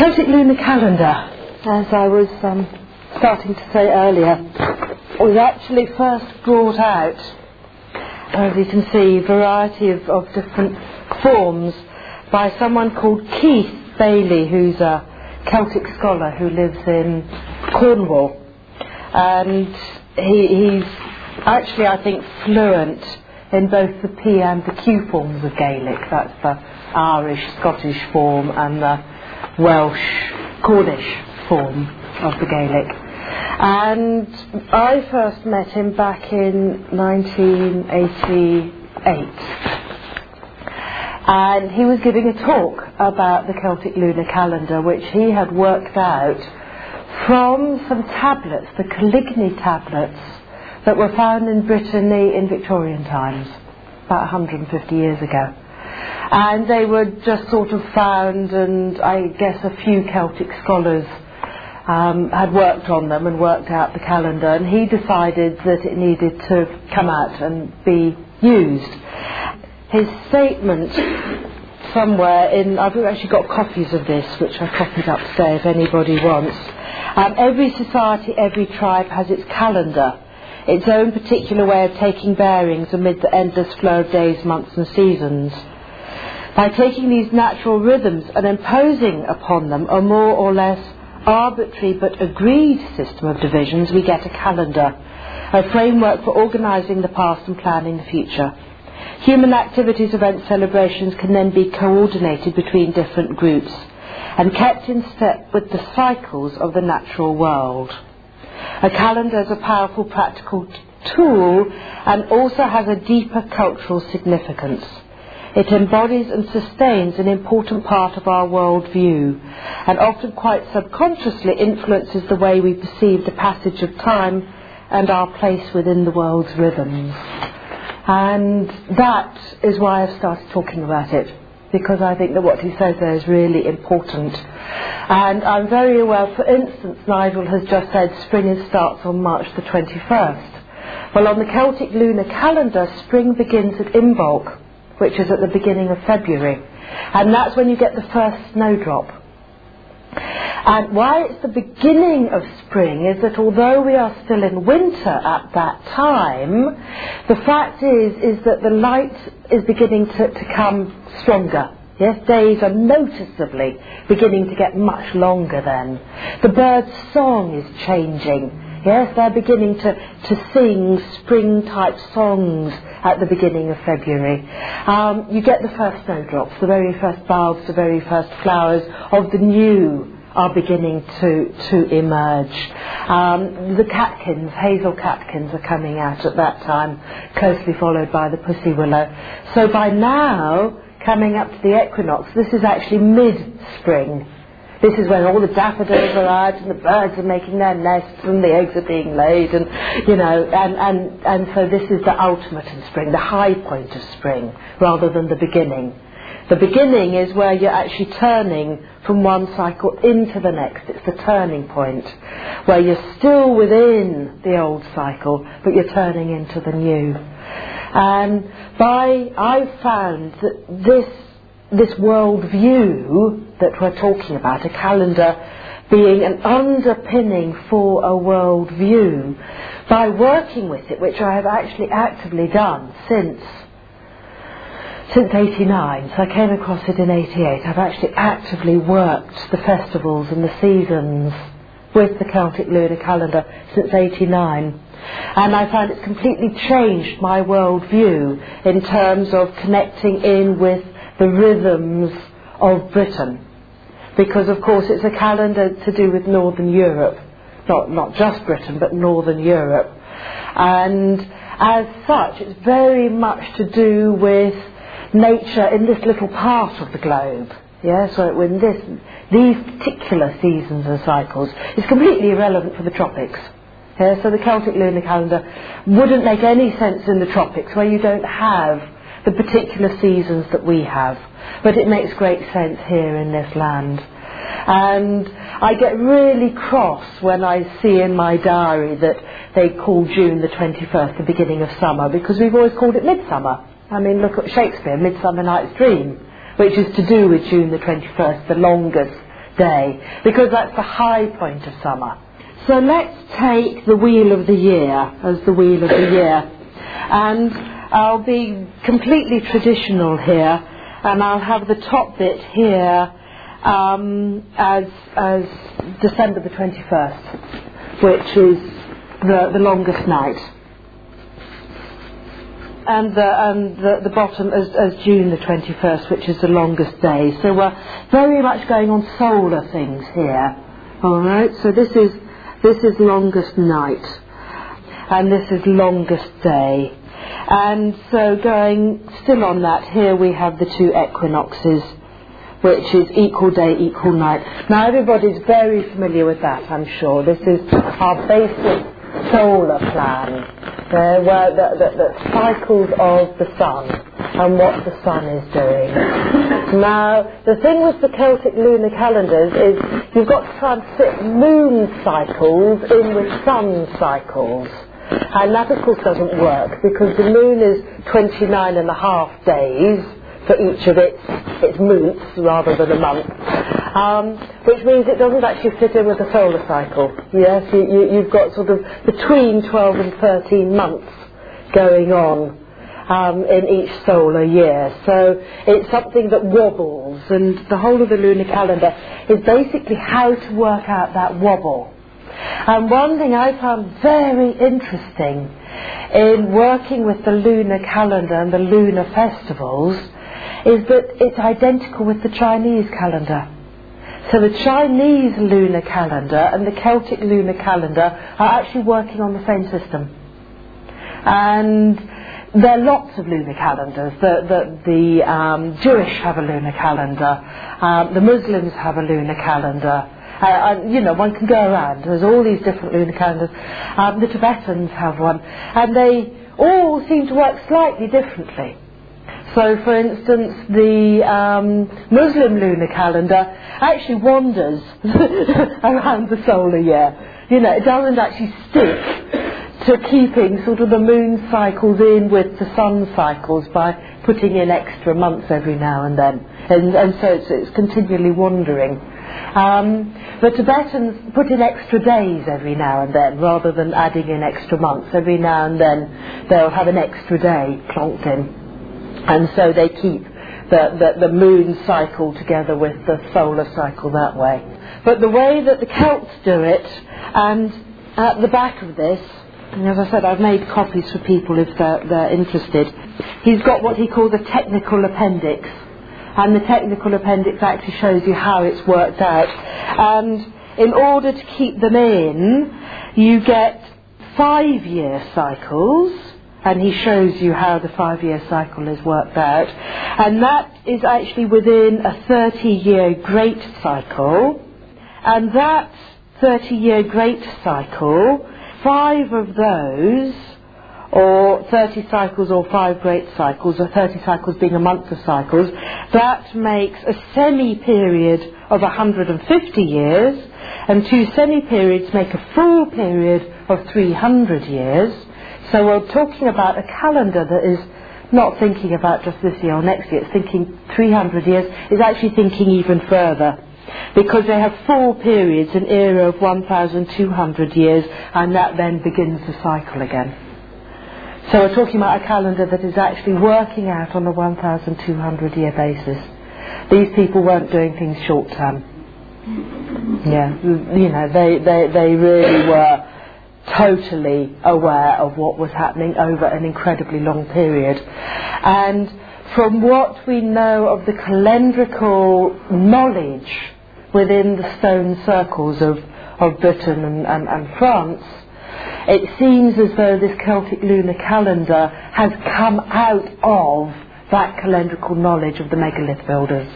Celtic lunar calendar, as I was um, starting to say earlier, was actually first brought out, as you can see, a variety of, of different forms by someone called Keith Bailey, who's a Celtic scholar who lives in Cornwall. And he, he's actually, I think, fluent in both the P and the Q forms of Gaelic. That's the Irish, Scottish form and the Welsh, Cornish form of the Gaelic. And I first met him back in 1988 and he was giving a talk about the Celtic lunar calendar, which he had worked out from some tablets, the Coligny tablets, that were found in Brittany in Victorian times, about 150 years ago. And they were just sort of found, and I guess a few Celtic scholars um, had worked on them and worked out the calendar, and he decided that it needed to come out and be used his statement somewhere in, I've actually got copies of this, which I copied up today if anybody wants. Um, every society, every tribe has its calendar, its own particular way of taking bearings amid the endless flow of days, months, and seasons. By taking these natural rhythms and imposing upon them a more or less arbitrary but agreed system of divisions, we get a calendar, a framework for organising the past and planning the future. Human activities, events, celebrations can then be coordinated between different groups and kept in step with the cycles of the natural world. A calendar is a powerful practical t- tool and also has a deeper cultural significance. It embodies and sustains an important part of our worldview and often quite subconsciously influences the way we perceive the passage of time and our place within the world's rhythms. And that is why I've started talking about it, because I think that what he says there is really important. And I'm very aware, for instance, Nigel has just said spring starts on March the 21st. Well, on the Celtic lunar calendar, spring begins at Imbolc, which is at the beginning of February. And that's when you get the first snowdrop. And why it's the beginning of spring is that although we are still in winter at that time, the fact is, is that the light is beginning to, to come stronger. Yes, days are noticeably beginning to get much longer then. The bird's song is changing. Yes, they're beginning to, to sing spring type songs at the beginning of February. Um, you get the first snowdrops, the very first bulbs, the very first flowers of the new are beginning to, to emerge. Um, the catkins, hazel catkins, are coming out at that time, closely followed by the pussy willow. So by now, coming up to the equinox, this is actually mid-spring. This is when all the daffodils are out and the birds are making their nests and the eggs are being laid and, you know, and, and, and so this is the ultimate in spring, the high point of spring, rather than the beginning. The beginning is where you're actually turning from one cycle into the next. It's the turning point where you're still within the old cycle, but you're turning into the new. And by I've found that this this world view that we're talking about, a calendar being an underpinning for a world view, by working with it, which I have actually actively done since since 89, so I came across it in 88. I've actually actively worked the festivals and the seasons with the Celtic lunar calendar since 89. And I find it's completely changed my worldview in terms of connecting in with the rhythms of Britain. Because of course it's a calendar to do with Northern Europe. Not, not just Britain, but Northern Europe. And as such, it's very much to do with nature in this little part of the globe. Yeah, so when this, these particular seasons and cycles is completely irrelevant for the tropics. Yeah, so the Celtic lunar calendar wouldn't make any sense in the tropics where you don't have the particular seasons that we have. But it makes great sense here in this land. And I get really cross when I see in my diary that they call June the 21st the beginning of summer because we've always called it midsummer. I mean, look at Shakespeare, Midsummer Night's Dream, which is to do with June the 21st, the longest day because that's the high point of summer. So let's take the wheel of the year as the wheel of the year. And I'll be completely traditional here and I'll have the top bit here um, as, as December the 21st, which is the, the longest night. And the, and the, the bottom as, as June the 21st, which is the longest day. So we're very much going on solar things here. Alright, so this is, this is longest night. And this is longest day. And so going still on that, here we have the two equinoxes, which is equal day, equal night. Now everybody's very familiar with that, I'm sure. This is our basic solar plan, uh, where the, the, the cycles of the sun and what the sun is doing. Now, the thing with the Celtic lunar calendars is you've got to try and fit moon cycles in with sun cycles. And that, of course, doesn't work because the moon is 29 and a half days for each of its, its months rather than a month. Um, which means it doesn't actually fit in with the solar cycle. Yes, you, you, you've got sort of between 12 and 13 months going on um, in each solar year. So it's something that wobbles, and the whole of the lunar calendar is basically how to work out that wobble. And one thing I found very interesting in working with the lunar calendar and the lunar festivals is that it's identical with the Chinese calendar. So the Chinese lunar calendar and the Celtic lunar calendar are actually working on the same system. And there are lots of lunar calendars. The, the, the um, Jewish have a lunar calendar. Um, the Muslims have a lunar calendar. Uh, you know, one can go around. There's all these different lunar calendars. Um, the Tibetans have one. And they all seem to work slightly differently. So, for instance, the um, Muslim lunar calendar actually wanders around the solar year. You know, it doesn't actually stick to keeping sort of the moon cycles in with the sun cycles by putting in extra months every now and then. And, and so it's, it's continually wandering. Um, the Tibetans put in extra days every now and then rather than adding in extra months. Every now and then they'll have an extra day plonked in. And so they keep the, the, the moon cycle together with the solar cycle that way. But the way that the Celts do it, and at the back of this, and as I said, I've made copies for people if they're, they're interested. He's got what he calls a technical appendix. And the technical appendix actually shows you how it's worked out. And in order to keep them in, you get five year cycles and he shows you how the five-year cycle is worked out. And that is actually within a 30-year great cycle. And that 30-year great cycle, five of those, or 30 cycles or five great cycles, or 30 cycles being a month of cycles, that makes a semi-period of 150 years, and two semi-periods make a full period of 300 years. So we're talking about a calendar that is not thinking about just this year or next year, it's thinking 300 years, it's actually thinking even further. Because they have four periods, an era of 1,200 years, and that then begins the cycle again. So we're talking about a calendar that is actually working out on a 1,200 year basis. These people weren't doing things short term. Yeah, you know, they, they, they really were totally aware of what was happening over an incredibly long period. And from what we know of the calendrical knowledge within the stone circles of, of Britain and, and, and France, it seems as though this Celtic lunar calendar has come out of that calendrical knowledge of the megalith builders.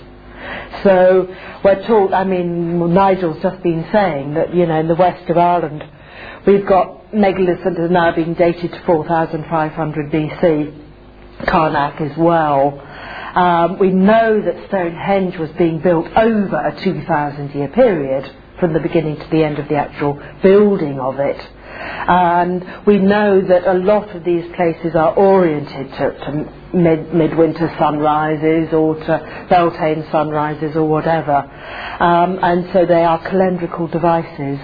So we're taught, I mean, Nigel's just been saying that, you know, in the west of Ireland, We've got megaliths that are now being dated to 4500 BC, Carnac as well. Um, we know that Stonehenge was being built over a 2,000 year period from the beginning to the end of the actual building of it. And we know that a lot of these places are oriented to, to mid, midwinter sunrises or to Beltane sunrises or whatever. Um, and so they are calendrical devices.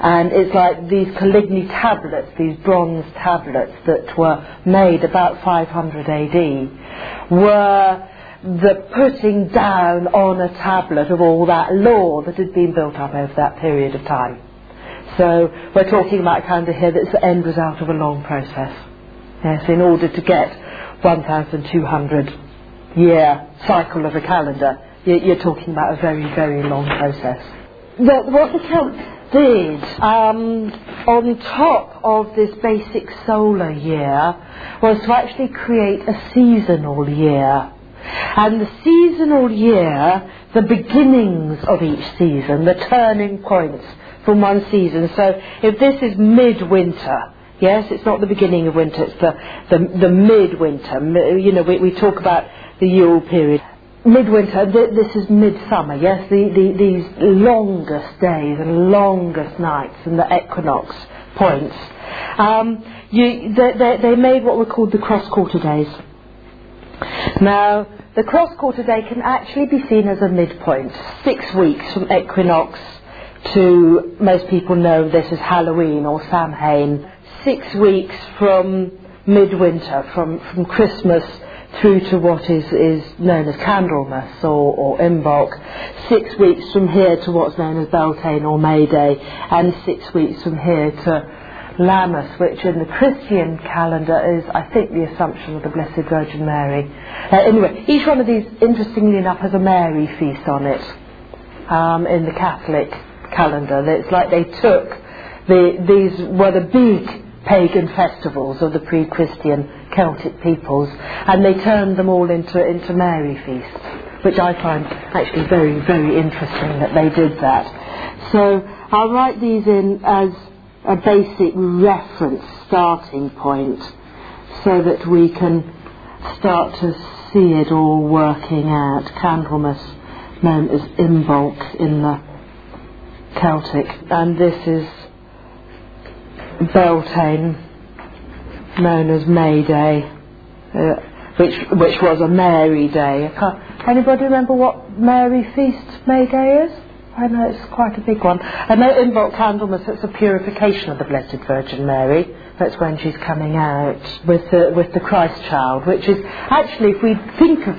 And it's like these Coligny tablets, these bronze tablets that were made about 500 AD, were the putting down on a tablet of all that lore that had been built up over that period of time. So we're talking about calendar here that's the end result of a long process. Yes, in order to get 1,200 year cycle of a calendar, you're talking about a very, very long process. But what the Celts did um, on top of this basic solar year was to actually create a seasonal year. And the seasonal year, the beginnings of each season, the turning points from one season. So if this is midwinter, yes, it's not the beginning of winter, it's the, the, the midwinter. You know, we, we talk about the Yule period. Midwinter, th- this is midsummer, yes, the, the, these longest days and longest nights and the equinox points. Um, you, they, they, they made what were called the cross quarter days. Now, the cross quarter day can actually be seen as a midpoint, six weeks from equinox to, most people know this as Halloween or Samhain, six weeks from midwinter, from, from Christmas through to what is, is known as Candlemas or, or Imbolc, six weeks from here to what's known as Beltane or May Day, and six weeks from here to Lammas, which in the Christian calendar is, I think, the Assumption of the Blessed Virgin Mary. Uh, anyway, each one of these, interestingly enough, has a Mary feast on it um, in the Catholic calendar. It's like they took the, these were the big pagan festivals of the pre-Christian Celtic peoples, and they turned them all into into Mary feasts, which I find actually very very interesting that they did that. So I'll write these in as a basic reference starting point so that we can start to see it all working out. Candlemas, known as Imbolc in the Celtic, and this is Beltane, known as May Day, uh, which which was a Mary Day. Anybody remember what Mary Feast May Day is? I know it's quite a big one. I know Imbolc Candlemas, it's a purification of the Blessed Virgin Mary. That's when she's coming out with the, with the Christ child, which is actually, if we think of.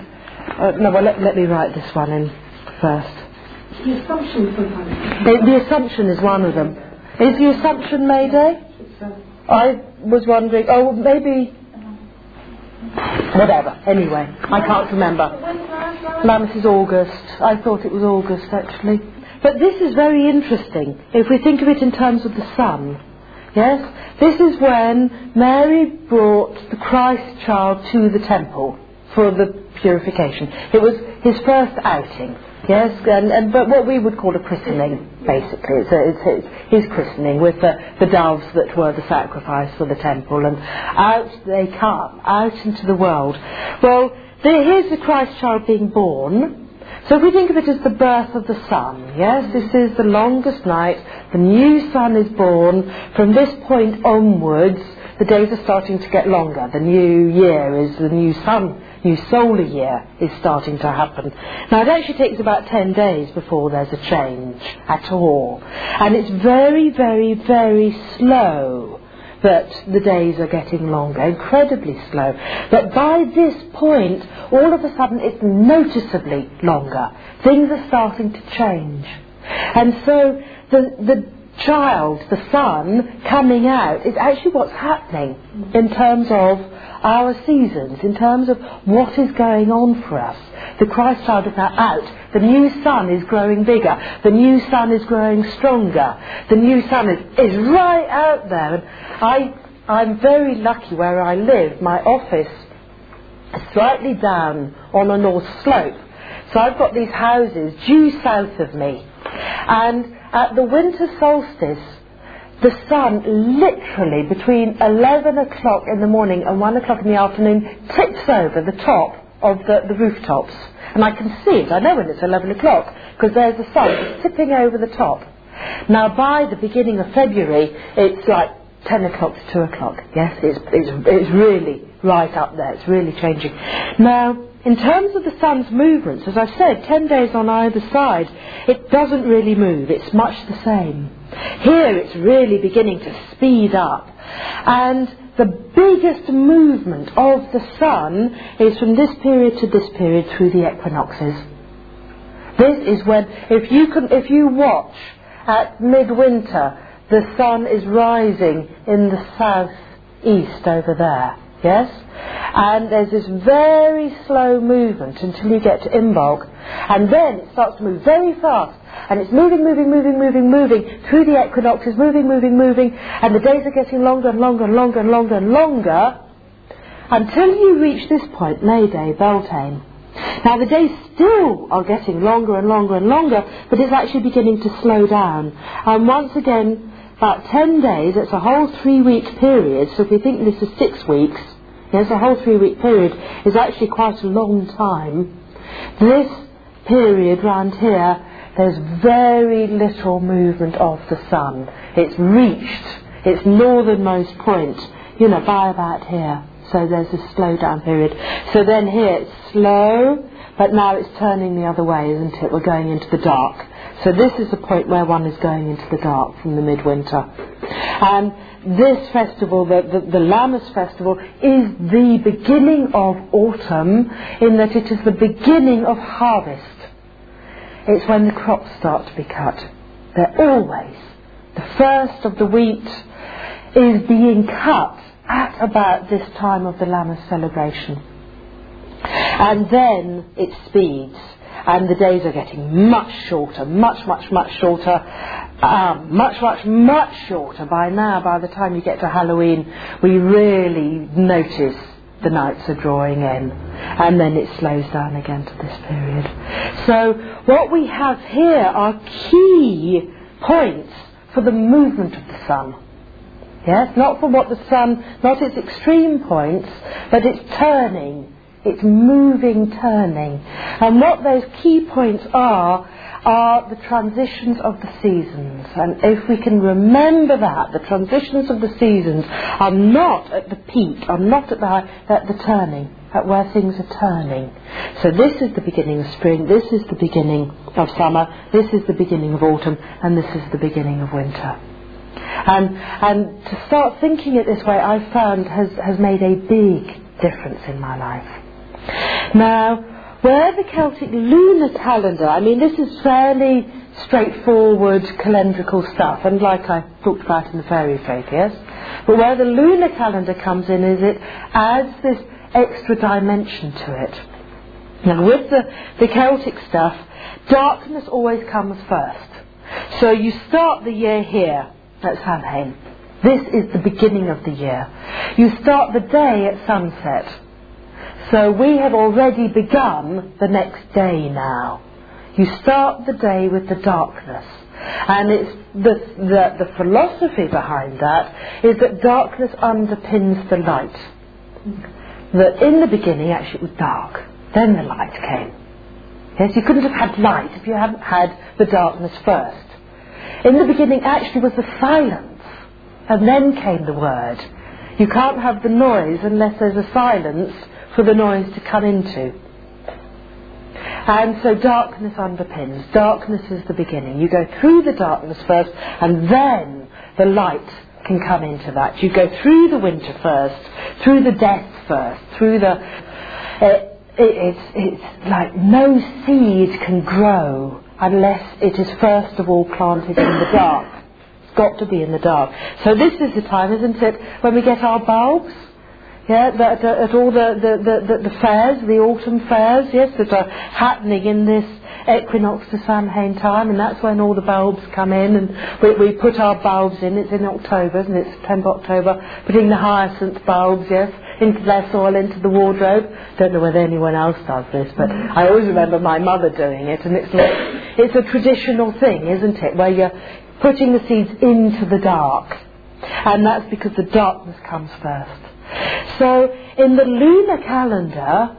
Uh, no, well, let, let me write this one in first. The Assumption is the, the Assumption is one of them. Is the Assumption May Day? Eh? I was wondering, oh, maybe. Whatever. Anyway, I can't remember. Lammas is August. I thought it was August, actually. But this is very interesting if we think of it in terms of the sun. Yes? This is when Mary brought the Christ child to the temple for the purification. It was his first outing. Yes, and, and, but what we would call a christening, basically. It's, a, it's, his christening with the, the doves that were the sacrifice for the temple, and out they come, out into the world. Well, there, here's the Christ child being born, so if we think of it as the birth of the sun, yes, this is the longest night, the new sun is born. From this point onwards, the days are starting to get longer. The new year is the new sun, new solar year is starting to happen. Now it actually takes about 10 days before there's a change at all. And it's very, very, very slow that the days are getting longer, incredibly slow. But by this point, all of a sudden it's noticeably longer. Things are starting to change. And so the, the child, the son, coming out is actually what's happening in terms of our seasons, in terms of what is going on for us. The Christ child is now out. The new sun is growing bigger. The new sun is growing stronger. The new sun is, is right out there. And I, I'm very lucky where I live. My office is slightly down on a north slope. So I've got these houses due south of me. And at the winter solstice, the sun literally between 11 o'clock in the morning and 1 o'clock in the afternoon tips over the top of the, the rooftops. And I can see it. I know when it's 11 o'clock because there's the sun tipping over the top. Now, by the beginning of February, it's like 10 o'clock to 2 o'clock. Yes, it's, it's, it's really right up there. It's really changing. Now, in terms of the sun's movements, as I've said, 10 days on either side, it doesn't really move. It's much the same. Here it's really beginning to speed up. And the biggest movement of the sun is from this period to this period through the equinoxes. This is when, if you, can, if you watch at midwinter, the sun is rising in the southeast over there. Yes? And there's this very slow movement until you get to Imbolc. And then it starts to move very fast. And it's moving, moving, moving, moving, moving through the equinoxes, moving, moving, moving. And the days are getting longer and longer and longer and longer and longer until you reach this point, May Day, Beltane. Now the days still are getting longer and longer and longer, but it's actually beginning to slow down. And once again, about 10 days, it's a whole three week period, so if we think this is six weeks, yes, a whole three week period is actually quite a long time. This period round here, there's very little movement of the sun. It's reached its northernmost point, you know, by about here. So there's a slow down period. So then here it's slow, but now it's turning the other way, isn't it? We're going into the dark. So this is the point where one is going into the dark from the midwinter. And this festival, the, the, the Lammas festival, is the beginning of autumn in that it is the beginning of harvest. It's when the crops start to be cut. They're always. The first of the wheat is being cut at about this time of the Lammas celebration. And then it speeds and the days are getting much shorter, much, much, much shorter, um, much, much, much shorter. By now, by the time you get to Halloween, we really notice the nights are drawing in, and then it slows down again to this period. So, what we have here are key points for the movement of the sun. Yes, not for what the sun, not its extreme points, but its turning it's moving, turning. And what those key points are, are the transitions of the seasons. And if we can remember that, the transitions of the seasons are not at the peak, are not at the, at the turning, at where things are turning. So this is the beginning of spring, this is the beginning of summer, this is the beginning of autumn, and this is the beginning of winter. And, and to start thinking it this way, I've found has, has made a big difference in my life. Now, where the Celtic lunar calendar, I mean, this is fairly straightforward calendrical stuff, and like I talked about in the fairy faith? But where the lunar calendar comes in is it adds this extra dimension to it. Now, with the, the Celtic stuff, darkness always comes first. So you start the year here at Samhain. This is the beginning of the year. You start the day at sunset. So we have already begun the next day now. You start the day with the darkness. And it's the, the, the philosophy behind that is that darkness underpins the light. That in the beginning actually it was dark, then the light came. Yes, you couldn't have had light if you hadn't had the darkness first. In the beginning actually was the silence, and then came the word. You can't have the noise unless there's a silence for the noise to come into. And so darkness underpins. Darkness is the beginning. You go through the darkness first, and then the light can come into that. You go through the winter first, through the death first, through the. It, it, it's, it's like no seed can grow unless it is first of all planted in the dark. It's got to be in the dark. So this is the time, isn't it, when we get our bulbs? Yeah, that, uh, at all the, the, the, the, fairs, the autumn fairs, yes, that are happening in this equinox to Samhain time, and that's when all the bulbs come in, and we, we put our bulbs in, it's in October, isn't it, September, October, putting the hyacinth bulbs, yes, into their soil, into the wardrobe. Don't know whether anyone else does this, but I always remember my mother doing it, and it's like, it's a traditional thing, isn't it, where you're putting the seeds into the dark. And that's because the darkness comes first. So in the lunar calendar,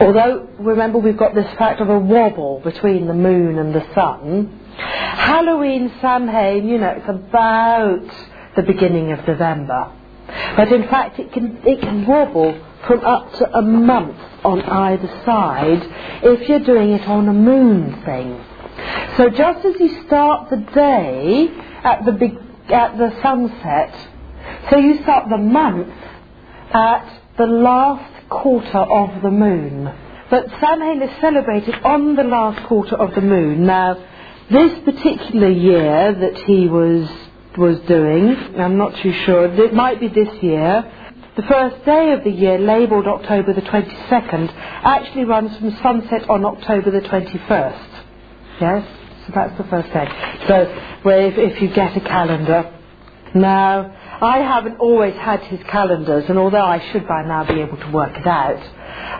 although remember we've got this fact of a wobble between the moon and the sun, Halloween, Samhain, you know, it's about the beginning of November. But in fact, it can, it can wobble from up to a month on either side if you're doing it on a moon thing. So just as you start the day at the, big, at the sunset, so you start the month at the last quarter of the moon. But Samhain is celebrated on the last quarter of the moon. Now, this particular year that he was was doing, I'm not too sure, it might be this year, the first day of the year, labelled October the 22nd, actually runs from sunset on October the 21st. Yes? So that's the first day. So if, if you get a calendar. Now, I haven't always had his calendars, and although I should by now be able to work it out,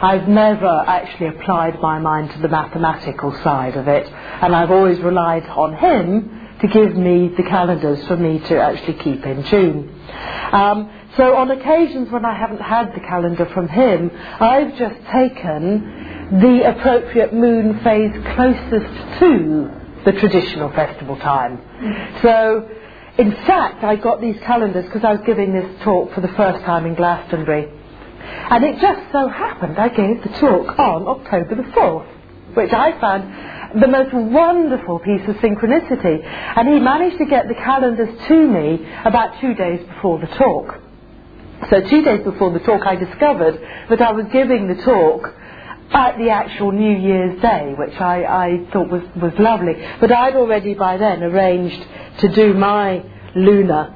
I've never actually applied my mind to the mathematical side of it, and I've always relied on him to give me the calendars for me to actually keep in tune. Um, so on occasions when I haven't had the calendar from him, I've just taken the appropriate moon phase closest to the traditional festival time. So, in fact, I got these calendars because I was giving this talk for the first time in Glastonbury. And it just so happened I gave the talk on October the 4th, which I found the most wonderful piece of synchronicity. And he managed to get the calendars to me about two days before the talk. So two days before the talk I discovered that I was giving the talk at the actual New Year's Day, which I, I thought was, was lovely. But I'd already by then arranged to do my lunar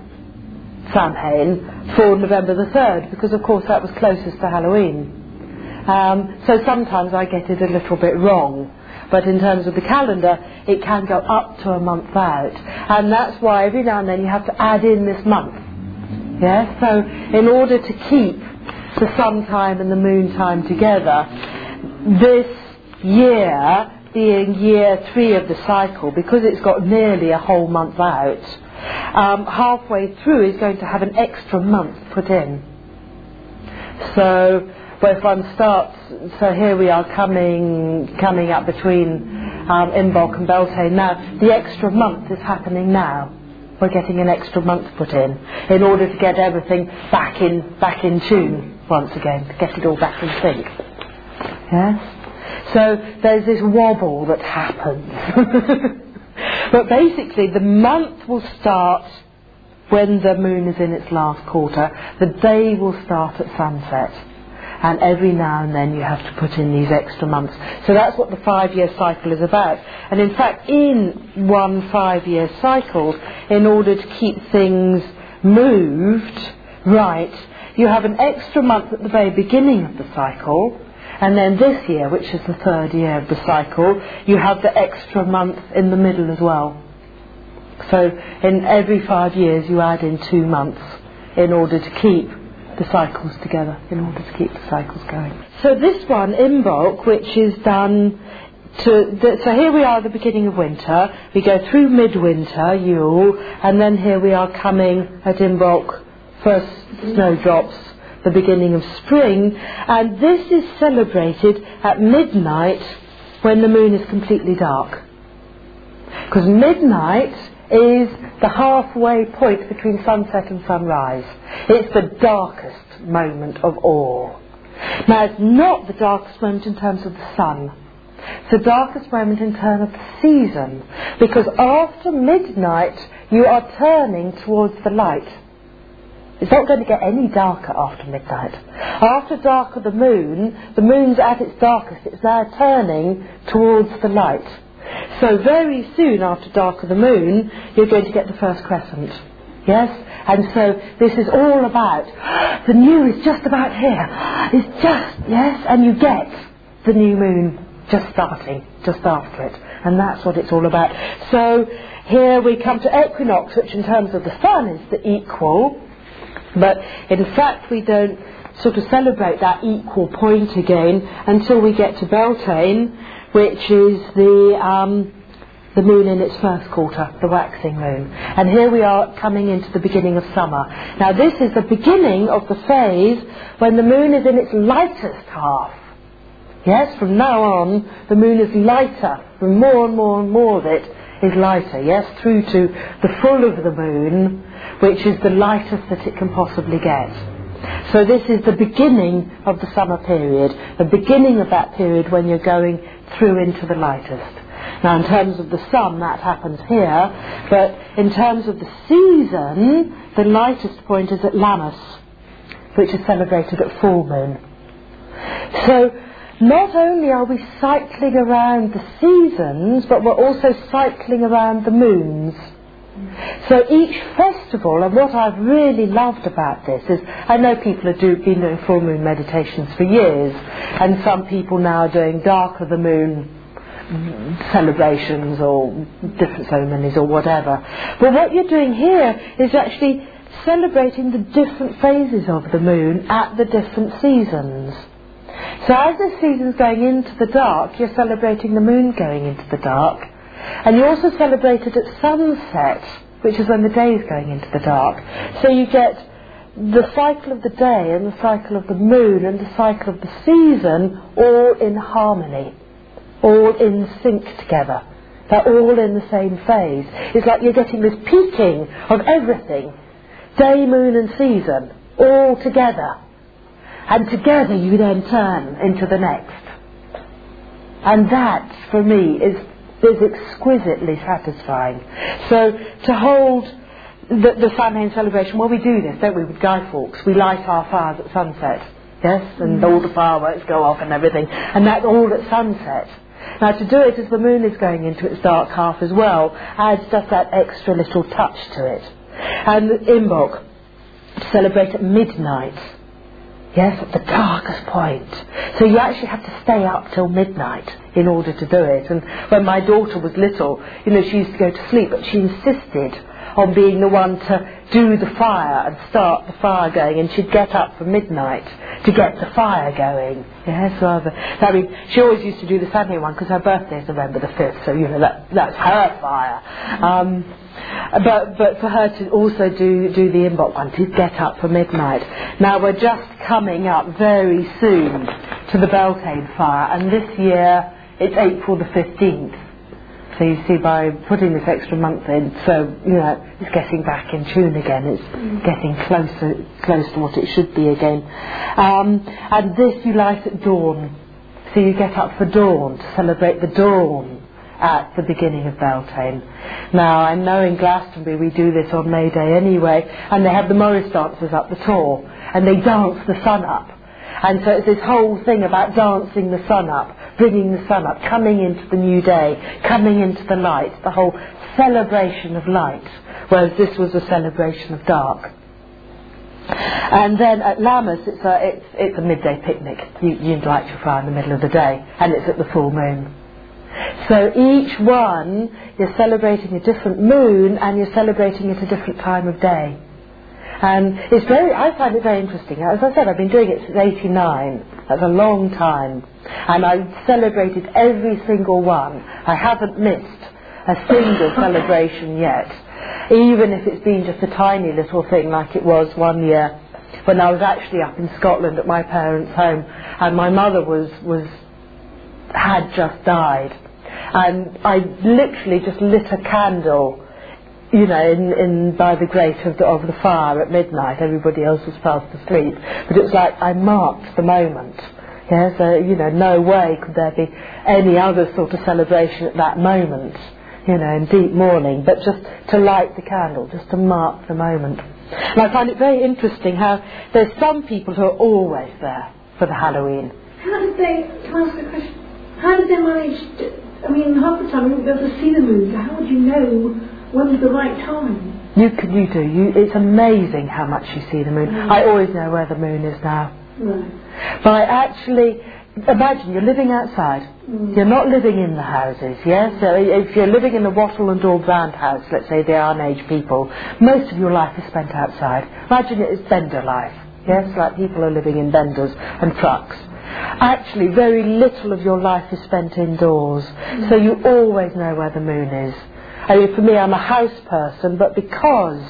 Samhain for November the 3rd, because of course that was closest to Halloween. Um, so sometimes I get it a little bit wrong. But in terms of the calendar, it can go up to a month out. And that's why every now and then you have to add in this month. Yes? So in order to keep the sun time and the moon time together, this year being year three of the cycle, because it's got nearly a whole month out, um, halfway through is going to have an extra month put in. So if one starts, so here we are coming coming up between um, Imbolc and Beltane now. The extra month is happening now. We're getting an extra month put in in order to get everything back in back in tune once again, to get it all back in sync. Yes? So there's this wobble that happens. but basically, the month will start when the moon is in its last quarter. The day will start at sunset. And every now and then you have to put in these extra months. So that's what the five year cycle is about. And in fact, in one five year cycle, in order to keep things moved right, you have an extra month at the very beginning of the cycle and then this year, which is the third year of the cycle, you have the extra month in the middle as well. So in every five years you add in two months in order to keep the cycles together, in order to keep the cycles going. So this one, Imbolc, which is done to, the, so here we are at the beginning of winter, we go through midwinter, Yule, and then here we are coming at Imbolc, first snowdrops, the beginning of spring, and this is celebrated at midnight when the moon is completely dark. Because midnight is the halfway point between sunset and sunrise. It's the darkest moment of all. Now, it's not the darkest moment in terms of the sun. It's the darkest moment in terms of the season. Because after midnight, you are turning towards the light. It's not going to get any darker after midnight. After dark of the moon, the moon's at its darkest. It's now turning towards the light. So very soon after dark of the moon, you're going to get the first crescent. Yes? And so this is all about the new is just about here. It's just, yes, and you get the new moon just starting, just after it. And that's what it's all about. So here we come to equinox, which in terms of the sun is the equal. But in fact, we don't sort of celebrate that equal point again until we get to Beltane, which is the um, the moon in its first quarter, the waxing moon. And here we are coming into the beginning of summer. Now this is the beginning of the phase when the moon is in its lightest half. Yes, from now on, the moon is lighter, and more and more and more of it is lighter, yes, through to the full of the moon, which is the lightest that it can possibly get. So this is the beginning of the summer period, the beginning of that period when you're going through into the lightest. Now, in terms of the sun, that happens here, but in terms of the season, the lightest point is at Lammas, which is celebrated at full moon. So, not only are we cycling around the seasons, but we're also cycling around the moons. So each festival, and what I've really loved about this is, I know people have do, been doing full moon meditations for years, and some people now are doing dark of the moon celebrations or different ceremonies or whatever. But what you're doing here is actually celebrating the different phases of the moon at the different seasons. So as the season's going into the dark, you're celebrating the moon going into the dark. And you also celebrate it at sunset, which is when the day is going into the dark. So you get the cycle of the day and the cycle of the moon and the cycle of the season all in harmony all in sync together. They're all in the same phase. It's like you're getting this peaking of everything day, moon, and season all together. And together you then turn into the next. And that, for me, is, is exquisitely satisfying. So to hold the, the Samhain celebration, well, we do this, don't we, with Guy Fawkes? We light our fires at sunset, yes, and mm. all the fireworks go off and everything, and that's all at sunset. Now to do it as the moon is going into its dark half as well adds just that extra little touch to it. And Imbolc, to celebrate at midnight. Yes, at the darkest point. So you actually have to stay up till midnight in order to do it. And when my daughter was little, you know, she used to go to sleep, but she insisted on being the one to do the fire and start the fire going, and she'd get up for midnight to get the fire going. Yes, rather. I mean, she always used to do the Sunday one because her birthday is November the 5th, so, you know, that, that's her fire. Um, but, but for her to also do, do the Imbolc one, to get up for midnight. Now, we're just coming up very soon to the Beltane fire, and this year it's April the 15th. So you see, by putting this extra month in, so you know, it's getting back in tune again. It's mm. getting closer, close to what it should be again. Um, and this you light at dawn. So you get up for dawn to celebrate the dawn at the beginning of Beltane. Now, I know in Glastonbury we do this on May Day anyway, and they have the Morris dancers up the Tor, and they dance the sun up. And so it's this whole thing about dancing the sun up bringing the sun up, coming into the new day, coming into the light, the whole celebration of light, whereas this was a celebration of dark. And then at Lammas, it's a, it's, it's a midday picnic. You, you light your fire in the middle of the day, and it's at the full moon. So each one, you're celebrating a different moon, and you're celebrating at a different time of day. And it's very, I find it very interesting. As I said, I've been doing it since 89. That's a long time. And I've celebrated every single one. I haven't missed a single celebration yet. Even if it's been just a tiny little thing like it was one year when I was actually up in Scotland at my parents' home and my mother was, was, had just died. And I literally just lit a candle you know, in, in by the grate of the, of the fire at midnight, everybody else was fast asleep. But it was like I marked the moment. Yeah, so you know, no way could there be any other sort of celebration at that moment. You know, in deep mourning, but just to light the candle, just to mark the moment. And I find it very interesting how there's some people who are always there for the Halloween. How did they? Can I ask a question? How did they manage? To, I mean, half the time you won't be able to see the moon. How would you know When's the right time? You can, you do. You, it's amazing how much you see the moon. Mm. I always know where the moon is now. Right. By actually, imagine you're living outside. Mm. You're not living in the houses, yes? So if you're living in the wattle and daub brand house, let's say the Iron Age people, most of your life is spent outside. Imagine it is bender life, yes? Like people are living in benders and trucks. Actually, very little of your life is spent indoors, mm. so you always know where the moon is. I mean, for me, I'm a house person, but because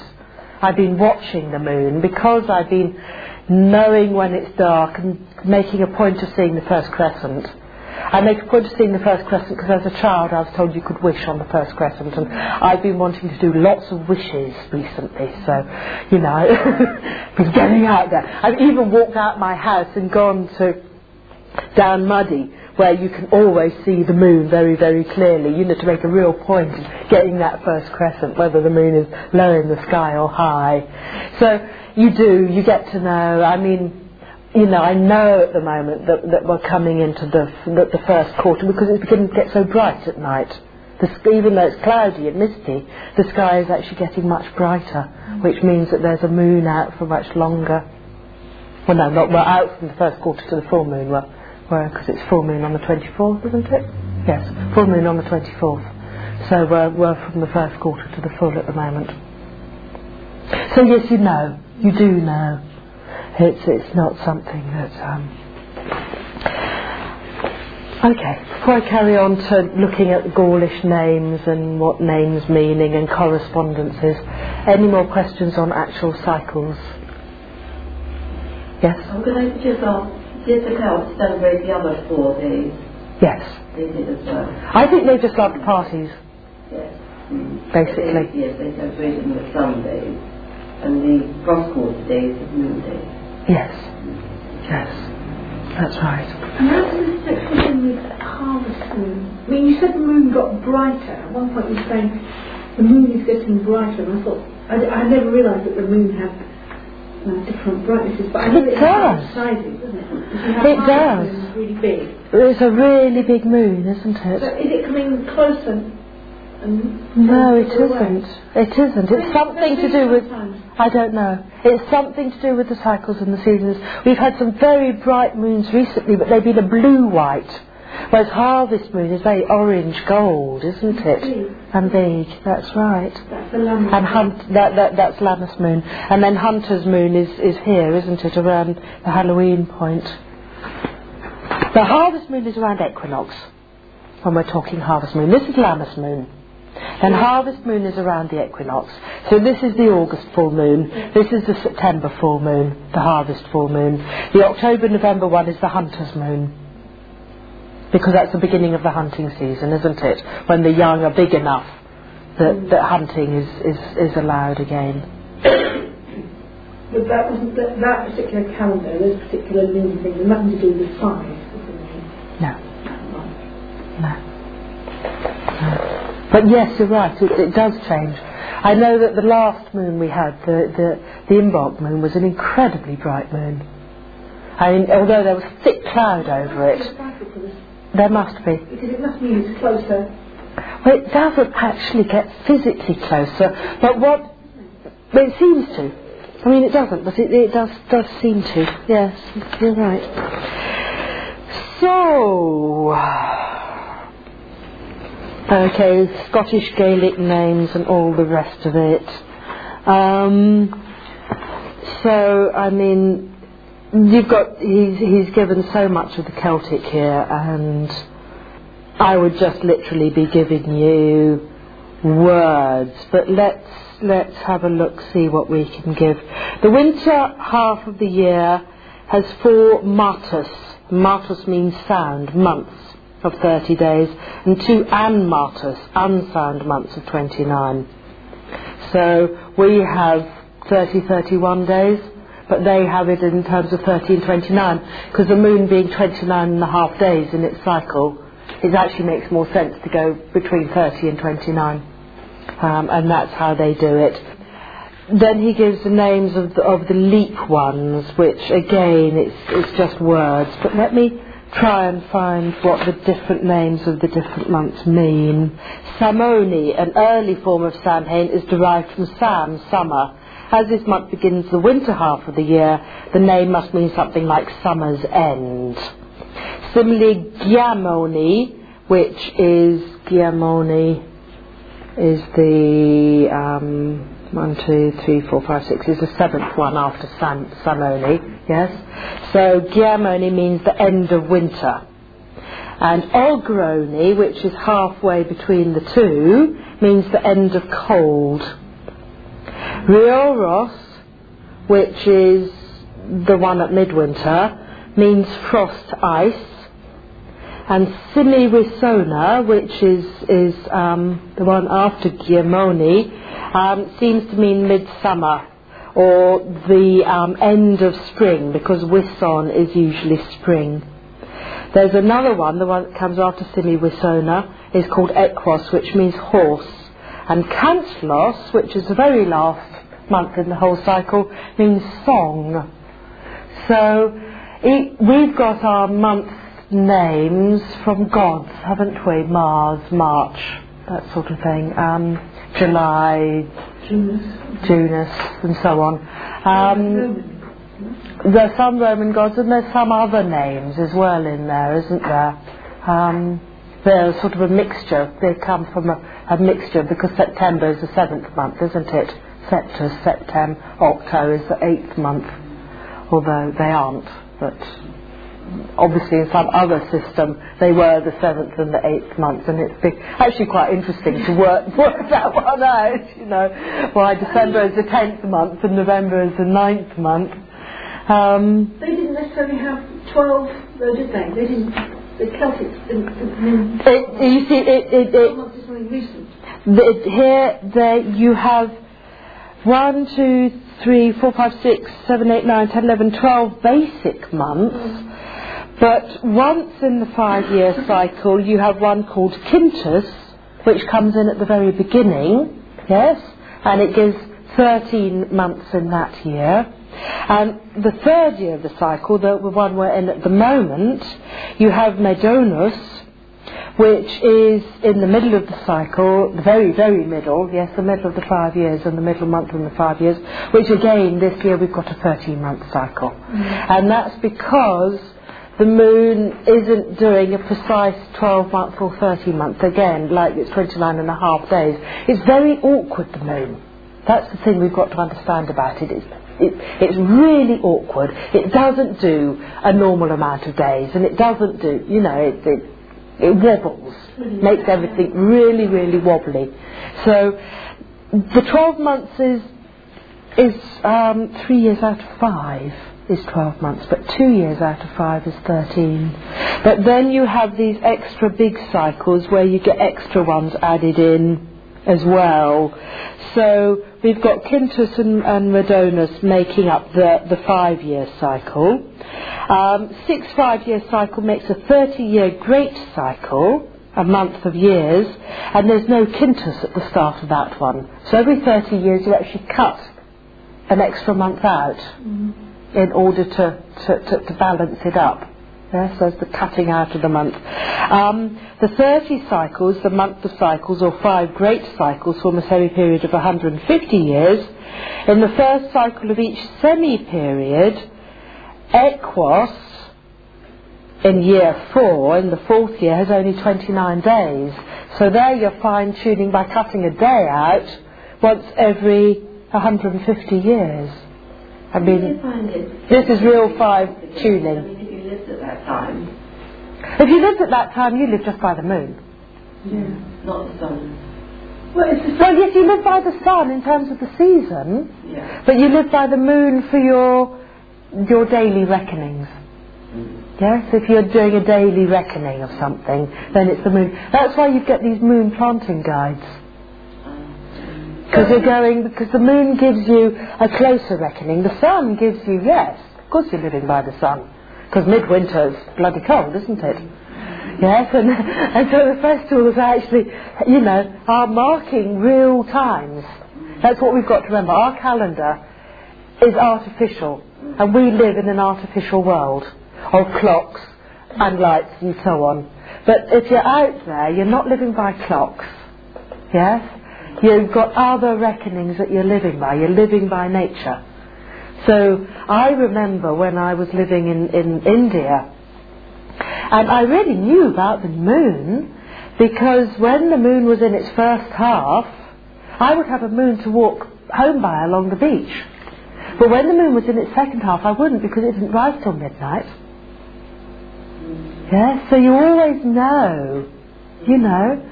I've been watching the moon, because I've been knowing when it's dark and making a point of seeing the first crescent, I make a point of seeing the first crescent because as a child I was told you could wish on the first crescent and I've been wanting to do lots of wishes recently so you know been getting out there. I've even walked out my house and gone to down Muddy where you can always see the moon very, very clearly, you know, to make a real point of getting that first crescent, whether the moon is low in the sky or high. So you do, you get to know, I mean, you know, I know at the moment that, that we're coming into the, the, the first quarter because it's beginning to get so bright at night. Even though it's cloudy and misty, the sky is actually getting much brighter, which means that there's a moon out for much longer. Well, no, not we're out from the first quarter to the full moon. Well, because it's full moon on the 24th, isn't it? Yes, full moon on the 24th. So we're, we're from the first quarter to the full at the moment. So yes, you know, you do know. It's it's not something that. Um... Okay, before I carry on to looking at Gaulish names and what names meaning and correspondences, any more questions on actual cycles? Yes. I'm going to just ask did the Celts celebrate the other four days? Yes. They did as well. I think they just loved parties. Yes. Mm. Basically. They, yes, they celebrated them as sun days. And the cross quarter days of moon days. Yes. Yes. That's right. And how does this fit in with harvest moon? I mean, you said the moon got brighter. At one point you were saying the moon is getting brighter, and I thought, I, I never realised that the moon had different brightnesses, but I know It it, does. sizes, doesn't it? If you have It does. it's really big. It's a really big moon, isn't So it? is it coming closer? And No, it isn't. It isn't. It's something to do with. I don't know. It's something to do with the cycles and the seasons. We've had some very bright moons recently, but they've been a blue white. Whereas harvest moon is very orange gold, isn't it? Big. And big. That's right. That's the lamb. And hunt, that, that, that's Lammas moon. And then Hunter's moon is, is here, isn't it, around the Halloween point. The harvest moon is around equinox, when we're talking harvest moon. This is Lammas moon. And harvest moon is around the equinox. So this is the August full moon. This is the September full moon, the harvest full moon. The October November one is the hunter's moon. Because that's the beginning of the hunting season, isn't it? When the young are big enough that, that hunting is, is, is allowed again. But that wasn't that, that particular calendar, those particular moon things, had nothing to do with size. No, no. no. But yes, you're right, it, it does change. I know that the last moon we had, the, the, the Imbolc moon, was an incredibly bright moon. I mean, although there was thick cloud over it, Cycle for this, there must be. Because it must mean it's closer. Well, it doesn't actually get physically closer, but what it seems to. I mean, it doesn't, but it, it does does seem to. Yes, you're right. So, okay, Scottish Gaelic names and all the rest of it. Um, so, I mean, you've got he's he's given so much of the Celtic here, and I would just literally be giving you words, but let's let's have a look, see what we can give. The winter half of the year has four martus. Martus means sound, months of 30 days, and two anmartus, unsound months of 29. So we have 30, 31 days, but they have it in terms of 30 and 29, because the moon being 29 and a half days in its cycle, it actually makes more sense to go between 30 and 29. Um, and that's how they do it. Then he gives the names of the, of the leap ones, which again, it's, it's just words. But let me try and find what the different names of the different months mean. Samoni, an early form of Samhain, is derived from Sam, summer. As this month begins the winter half of the year, the name must mean something like summer's end. Similarly, Giamoni, which is Giamoni, is the um, one, two, three, four, five, six. Is the seventh one after Sam, Samoni. Yes. So Giamoni means the end of winter, and Ogroni, which is halfway between the two, means the end of cold. Rioros, which is the one at midwinter, means frost ice. and Simiwisona, which is, is um, the one after Giamoni, um, seems to mean midsummer or the um, end of spring because Wison is usually spring. There's another one, the one that comes after Simiwisona, is called Equus, which means horse. And Cantlos, which is the very last month in the whole cycle, means song. So it, we've got our month names from gods, haven't we? Mars, March, that sort of thing. Um, July, Junus. Junus, and so on. Um, there's some Roman gods and there's some other names as well in there, isn't there? Um, they're sort of a mixture. They come from a, a mixture because September is the seventh month, isn't it? Septus, Septem, Octo is the eighth month, although they aren't. But obviously in some other system they were the seventh and the eighth month, and it's actually quite interesting to work work that one out. You know, why December is the tenth month and November is the ninth month. Um, They didn't necessarily have 12, though, did they? They didn't. The Celtics didn't. didn't it, you see, it, it, it, months is something recent. the, here there you have one, two, three, four, five, six, seven, eight, nine, ten, eleven, twelve basic months. But once in the five-year cycle, you have one called Quintus, which comes in at the very beginning, yes, and it gives 13 months in that year. And the third year of the cycle, the one we're in at the moment, you have Medonus, which is in the middle of the cycle, the very, very middle, yes, the middle of the five years and the middle month in the five years, which again, this year we've got a 13 month cycle. Mm-hmm. And that's because the moon isn't doing a precise 12 month or 13 month, again, like it's 29 and a half days. It's very awkward, the moon. That's the thing we've got to understand about it. It's, it, it's really awkward. It doesn't do a normal amount of days, and it doesn't do, you know, it, it, it wobbles, makes everything really, really wobbly. So the 12 months is, is um, three years out of five is 12 months, but two years out of five is 13. But then you have these extra big cycles where you get extra ones added in as well. So we've got Quintus and, and making up the, the five year cycle. Um, six five year cycle makes a 30 year great cycle, a month of years, and there's no Quintus at the start of that one. So every 30 years you actually cut an extra month out in order to, to, to, to balance it up. Yes, there's the cutting out of the month. Um, the 30 cycles, the month of cycles, or five great cycles, form a semi-period of 150 years. In the first cycle of each semi-period, Equus, in year four, in the fourth year, has only 29 days. So there you're fine-tuning by cutting a day out once every 150 years. I mean, this is real five I mean, tuning. if you lived at that time, If you lived at that time, you lived just by the moon. Yeah. not the sun. Well, Well, yes, you live by the sun in terms of the season, Yeah. but you live by the moon for your your daily reckonings. Mm. Yes, if you're doing a daily reckoning of something, then it's the moon. That's why you get these moon planting guides. Because you're going, because the moon gives you a closer reckoning. The sun gives you, yes, of course you're living by the sun. Because midwinter's bloody cold, isn't it? Yes, and, and so the festivals actually, you know, are marking real times. That's what we've got to remember. Our calendar is artificial, and we live in an artificial world of clocks and lights and so on. But if you're out there, you're not living by clocks. Yes? You've got other reckonings that you're living by. You're living by nature. So I remember when I was living in, in India, and I really knew about the moon because when the moon was in its first half, I would have a moon to walk home by along the beach. But when the moon was in its second half, I wouldn't because it didn't rise till midnight. Yeah, so you always know, you know,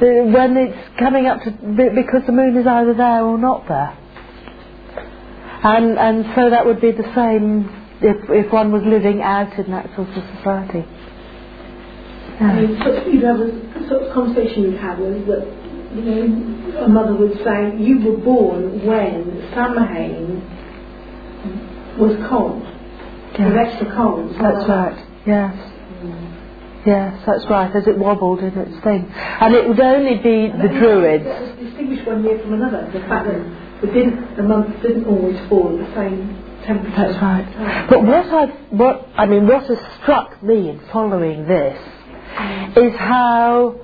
when it's coming up to because the moon is either there or not there. And and so that would be the same if if one was living out in that sort of society. I mean, sort you'd have a sort of conversation you'd have was that, you know, a mother would say, you were born when Samhain was cold, Yeah. with extra cold. That's right. Yes. Mm. Yes, that's right, as it wobbled in its thing. And it would only be the Druids. That distinguished one year from another. The fact that mm. The, months didn't always fall at the same temperature. That's right. But what I've, what, I mean, what has struck me in following this is how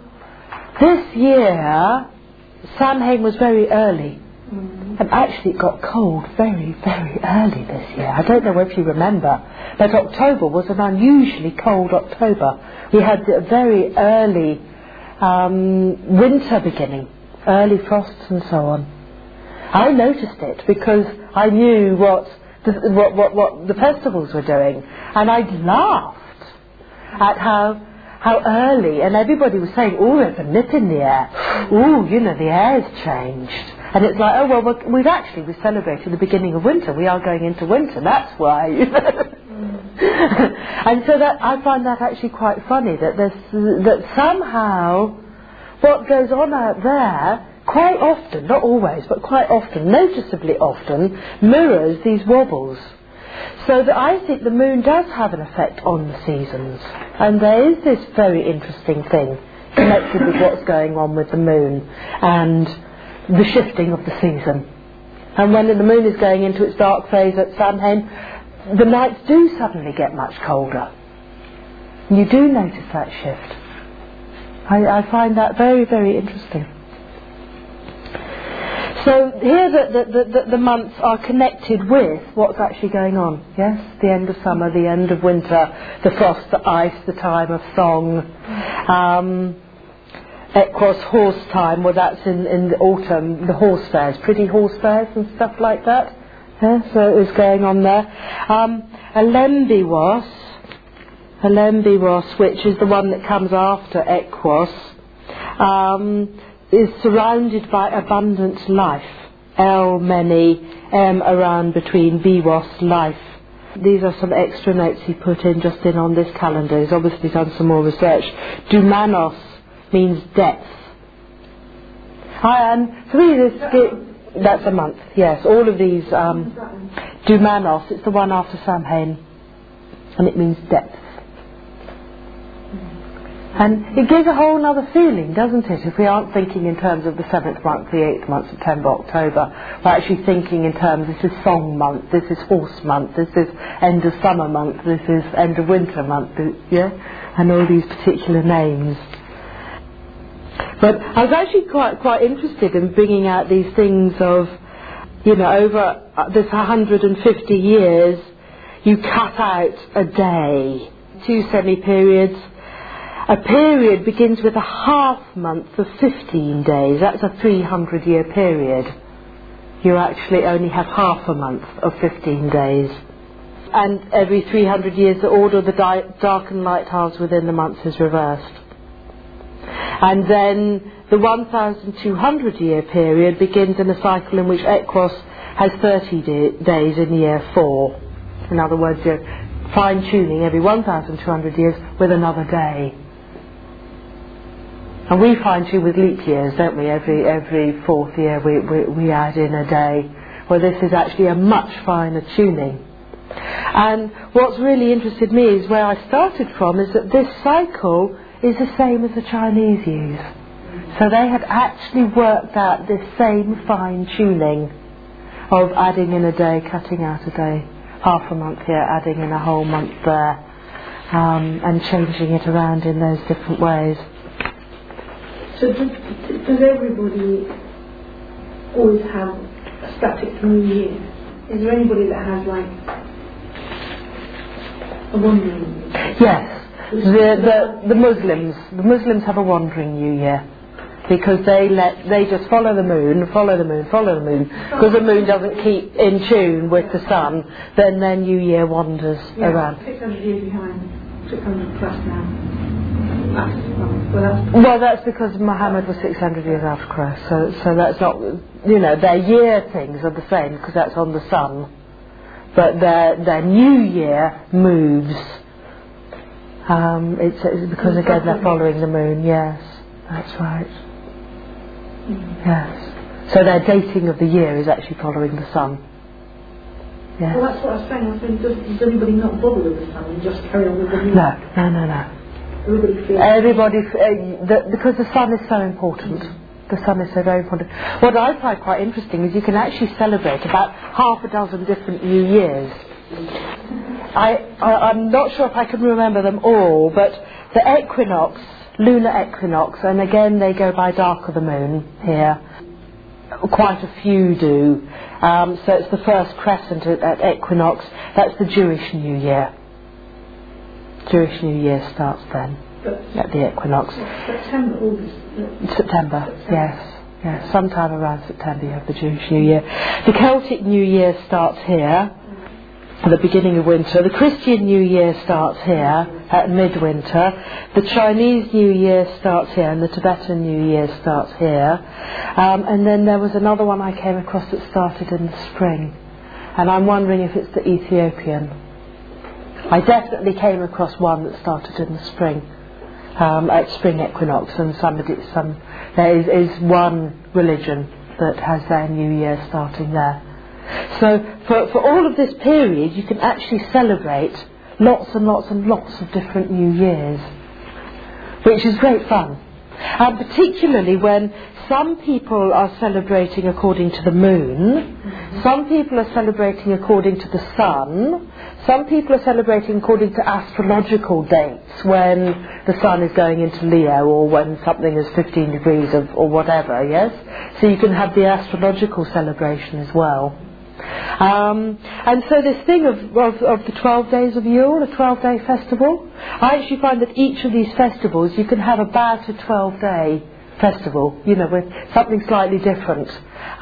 this year Samhain was very early. And actually it got cold very, very early this year. I don't know if you remember, but October was an unusually cold October. We had a very early um, winter beginning, early frosts and so on. I noticed it because I knew what the, what, what, what the festivals were doing, and I laughed at how how early, and everybody was saying, "Oh, there's a nip in the air. Oh, you know, the air has changed." And it's like, oh well, we've actually we celebrated the beginning of winter. We are going into winter. That's why. And so that I find that actually quite funny that there's that somehow what goes on out there quite often, not always, but quite often, noticeably often, mirrors these wobbles. So that I think the moon does have an effect on the seasons. And there is this very interesting thing connected with what's going on with the moon and the shifting of the season. And when the moon is going into its dark phase at Samhain, the nights do suddenly get much colder. You do notice that shift. I, I find that very, very interesting. So here the, the, the, the, months are connected with what's actually going on. Yes, the end of summer, the end of winter, the frost, the ice, the time of song. Um, Equus horse time, well that's in, in the autumn, the horse fairs, pretty horse fairs and stuff like that. Yeah, so it was going on there. Um, Alembiwas, Alembiwas, which is the one that comes after Equus, um, is surrounded by abundant life. L, many, M, around, between, Biwas, life. These are some extra notes he put in just in on this calendar. He's obviously done some more research. Dumanos means depth. I, and for me, this, that's a month, yes. All of these, um, Dumanos, it's the one after Samhain, and it means depth. And it gives a whole other feeling, doesn't it, if we aren't thinking in terms of the seventh month, the eighth month, September, October. We're actually thinking in terms, this is song month, this is horse month, this is end of summer month, this is end of winter month, yeah? And all these particular names. But I was actually quite, quite interested in bringing out these things of, you know, over uh, this 150 years, you cut out a day, two semi-periods, a period begins with a half month of 15 days. That's a 300 year period. You actually only have half a month of 15 days. And every 300 years, the order of the di- dark and light halves within the months is reversed. And then the 1,200 year period begins in a cycle in which Equus has 30 de- days in year four. In other words, you're fine tuning every 1,200 years with another day. And we fine tune with leap years, don't we? Every every fourth year we, we, we add in a day. Well, this is actually a much finer tuning. And what's really interested me is where I started from is that this cycle is the same as the Chinese use. So they had actually worked out this same fine tuning of adding in a day, cutting out a day, half a month here, adding in a whole month there, um, and changing it around in those different ways. So does, does everybody always have a static new year? Is there anybody that has like a wandering year? Yes, the, the, the Muslims, the Muslims have a wandering New Year because they let they just follow the moon, follow the moon, follow the moon. Because the moon doesn't keep in tune with the sun, then their New Year wanders Yeah, around. 600 years behind, 600 plus now. Well, that's Well, that's because Muhammad was 600 years after Christ, so so that's not you know their year things are the same because that's on the sun, but their their New Year moves Um, it's, it's because again they're following the moon. Yes, that's right. Yes. So their dating of the year is actually following the sun. Yes. Well, that's what I was saying. I was saying, does, does anybody not bother with the sun and just carry on with the moon? No, no, no, no. Everybody. Everybody, uh, the, because the sun is so important. The sun is so very important. What I find quite interesting is you can actually celebrate about half a dozen different New Years. I, I, I'm not sure if I can remember them all, but the equinox, lunar equinox, and again they go by dark of the moon here. Quite a few do. Um, so it's the first crescent at, at equinox. That's the Jewish New Year. Jewish New Year starts then But at the equinox. September, August. uh, September, yes. Yes, sometime around September you have the Jewish New Year. The Celtic New Year starts here at the beginning of winter. The Christian New Year starts here at midwinter. The Chinese New Year starts here and the Tibetan New Year starts here. Um, and then there was another one I came across that started in the spring. And I'm wondering if it's the Ethiopian. I definitely came across one that started in the spring um, at spring equinox, and somebody, some, there is, is one religion that has their New Year starting there. So for, for all of this period, you can actually celebrate lots and lots and lots of different New Years, which is great fun. And particularly when some people are celebrating according to the moon, some people are celebrating according to the sun, some people are celebrating according to astrological dates when the sun is going into Leo or when something is 15 degrees of, or whatever, yes? So you can have the astrological celebration as well. Um, and so this thing of, of, of the 12 days of Yule, a 12 day festival, I actually find that each of these festivals you can have about a 12 day festival, you know, with something slightly different.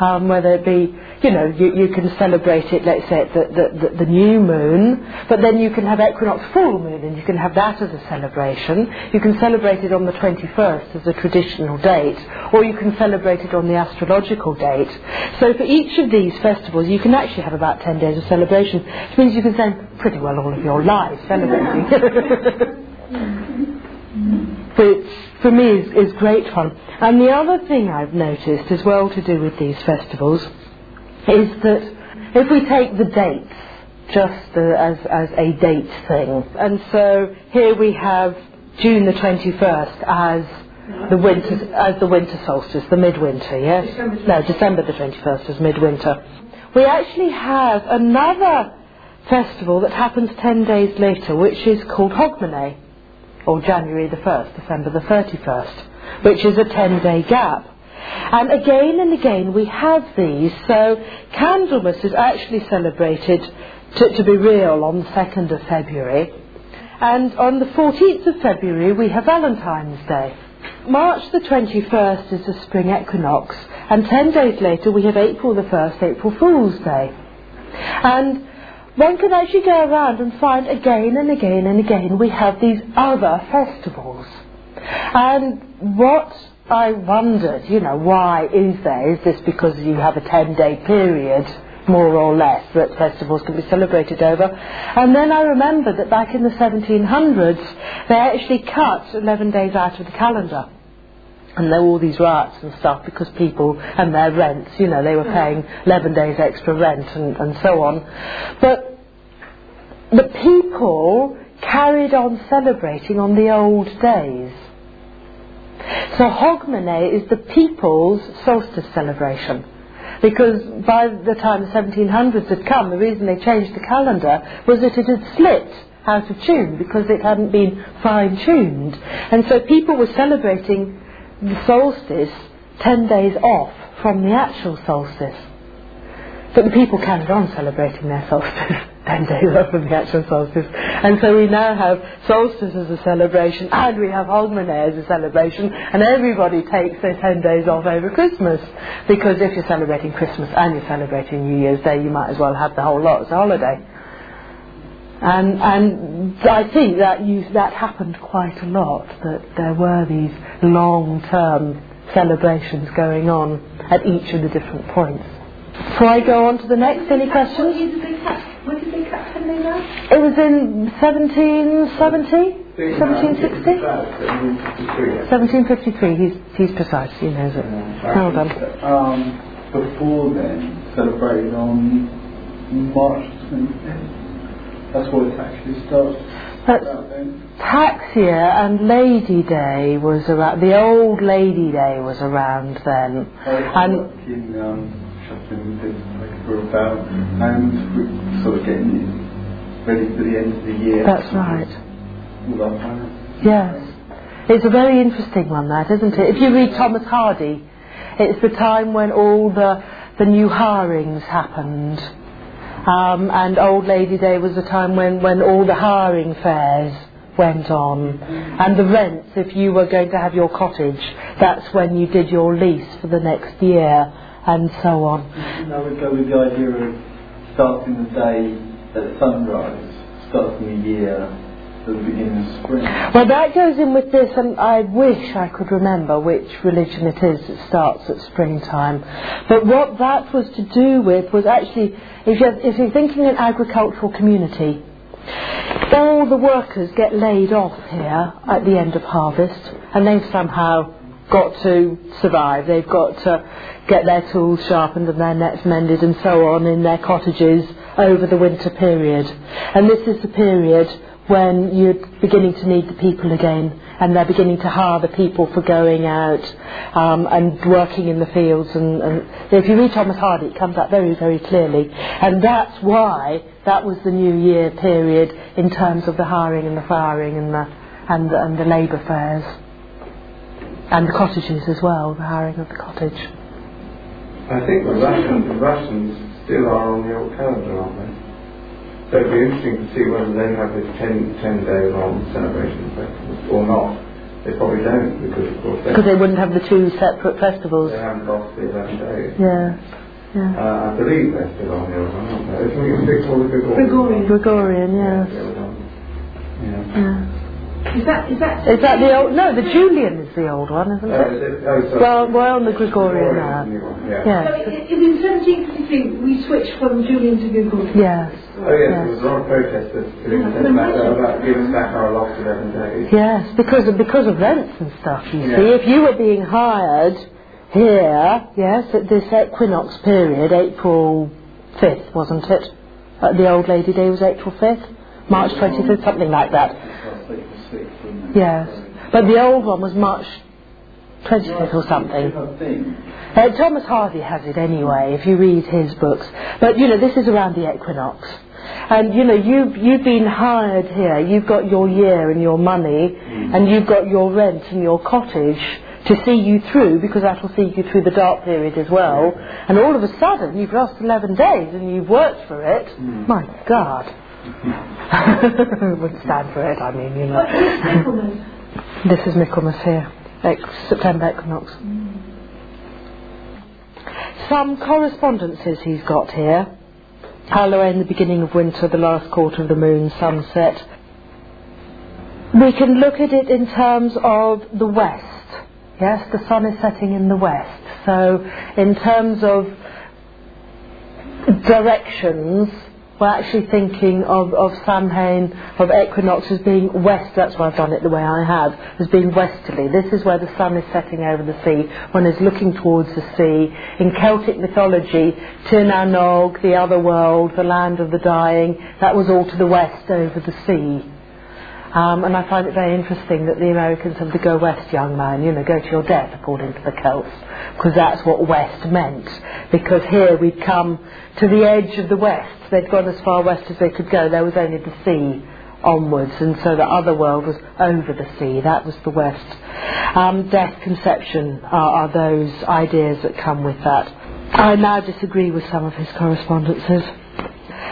Um, whether it be, you know, you, you can celebrate it, let's say, the, the, the, new moon, but then you can have equinox full moon and you can have that as a celebration. You can celebrate it on the 21st as a traditional date, or you can celebrate it on the astrological date. So for each of these festivals, you can actually have about 10 days of celebration, which means you can spend pretty well all of your life celebrating. which for me is, is great fun. And the other thing I've noticed as well to do with these festivals is that if we take the dates just uh, as, as a date thing, and so here we have June the 21st as the winter, as the winter solstice, the midwinter, yes? December No, December the 21st as midwinter. We actually have another festival that happens 10 days later, which is called Hogmanay or January the 1st, December the 31st, which is a 10 day gap. And again and again we have these. So Candlemas is actually celebrated, to, to be real, on the 2nd of February. And on the 14th of February we have Valentine's Day. March the 21st is the spring equinox, and 10 days later we have April the 1st, April Fool's Day. And one can actually go around and find again and again and again we have these other festivals. And what I wondered, you know, why is there? Is this because you have a 10 day period, more or less, that festivals can be celebrated over? And then I remembered that back in the 1700s, they actually cut 11 days out of the calendar. And there were all these riots and stuff because people and their rents, you know, they were paying 11 days extra rent and, and so on. But the people carried on celebrating on the old days. So Hogmanay is the people's solstice celebration. Because by the time the 1700s had come, the reason they changed the calendar was that it had slipped out of tune because it hadn't been fine tuned. And so people were celebrating the solstice 10 days off from the actual solstice. But the people carried on celebrating their solstice 10 days off from the actual solstice. And so we now have solstice as a celebration and we have Hogmanay as a celebration and everybody takes their 10 days off over Christmas. Because if you're celebrating Christmas and you're celebrating New Year's Day, you might as well have the whole lot as a holiday. And, and I think that you, that happened quite a lot, that there were these long-term celebrations going on at each of the different points. Before I go on to the next, any What questions? year did they cut? When did they cut 10 days? It was in 1770, 1760? 1753, he's, he's precise, he knows it. Well done. Um, before then, celebrated on March 25th. That's what it actually starts. That's about then. tax year and Lady Day was around, the old Lady Day was around then. I And- in um, shopping like for about, and we're sort of getting ready for the end of the year. That's right. Yes. It's a very interesting one, that, isn't it? If you read Thomas Hardy, it's the time when all the, the new hirings happened. Um, and Old Lady Day was the time when, when all the hiring fairs went on. And the rents, if you were going to have your cottage, that's when you did your lease for the next year, and so on. I would go with the idea of starting the day at sunrise, starting the year Well, that goes in with this, and I wish I could remember which religion it is that starts at springtime. But what that was to do with was actually, if you're, if you're thinking an agricultural community, all the workers get laid off here at the end of harvest, and they've somehow got to survive. They've got to get their tools sharpened and their nets mended and so on in their cottages over the winter period. And this is the period when you're beginning to need the people again and they're beginning to hire the people for going out um, and working in the fields and, and if you read Thomas Hardy it comes out very very clearly. And that's why that was the new year period in terms of the hiring and the firing and the and the, and the labour fairs and the cottages as well the hiring of the cottage. I think the Russians, the Russians still are on the old calendar, aren't they? So it'd be interesting to see whether they have this 10, 10 day long celebration festival or not. They probably don't because of course they, because they wouldn't have the two separate festivals they haven't lost the 11 days. yeah yeah Uh, I believe they're still on the old one, aren't they? Isn't it six or the Gregorian? Gregorian. Gregorian yes one. Yeah. yeah. Is that, is that... Is that the old? No, the Julian is the old one, isn't Uh, it- oh, sorry. Well, we're on the Gregorian Gregorian now. is the new one, Yeah. So Yes, it, it, in 1753 we switched from Julian to Gregorian. yes, Oh yes, there was a lot of protesters Yeah, I that, about giving back our lost 11 days. yes. Because of because of rents and stuff. You Yeah. see, if you were being hired here, yes, at this equinox period, April fifth, wasn't it? Uh, the old lady day was April fifth, March twenty fifth, something like that. Last week was six, wasn't it? Yes, but the old one was March twenty fifth or something. Uh, Thomas Hardy has it anyway, if you read his books. But, you know, this is around the equinox. And, you know, you've, you've been hired here, you've got your year and your money, and you've got your rent and your cottage to see you through, because that will see you through the dark period as well. And all of a sudden, you've lost 11 days and you've worked for it. My God. Wouldn't stand for it, I mean, you know. This is Michaelmas here, ex- September equinox. Some correspondences he's got here. Halloween, the beginning of winter, the last quarter of the moon, sunset. We can look at it in terms of the west. Yes, the sun is setting in the west. So, in terms of directions, we're actually thinking of, of Samhain, of equinox as being west, that's why I've done it the way I have, as being westerly. This is where the sun is setting over the sea, one is looking towards the sea. In Celtic mythology, Tir na Nog, the other world, the land of the dying, that was all to the west over the sea. Um, and I find it very interesting that the Americans have the go west, young man, you know, go to your death, according to the Celts, because that's what west meant. Because here we'd come to the edge of the west. They'd gone as far west as they could go. There was only the sea onwards, and so the other world was over the sea. That was the west. Um, death, conception are, are those ideas that come with that. I now disagree with some of his correspondences.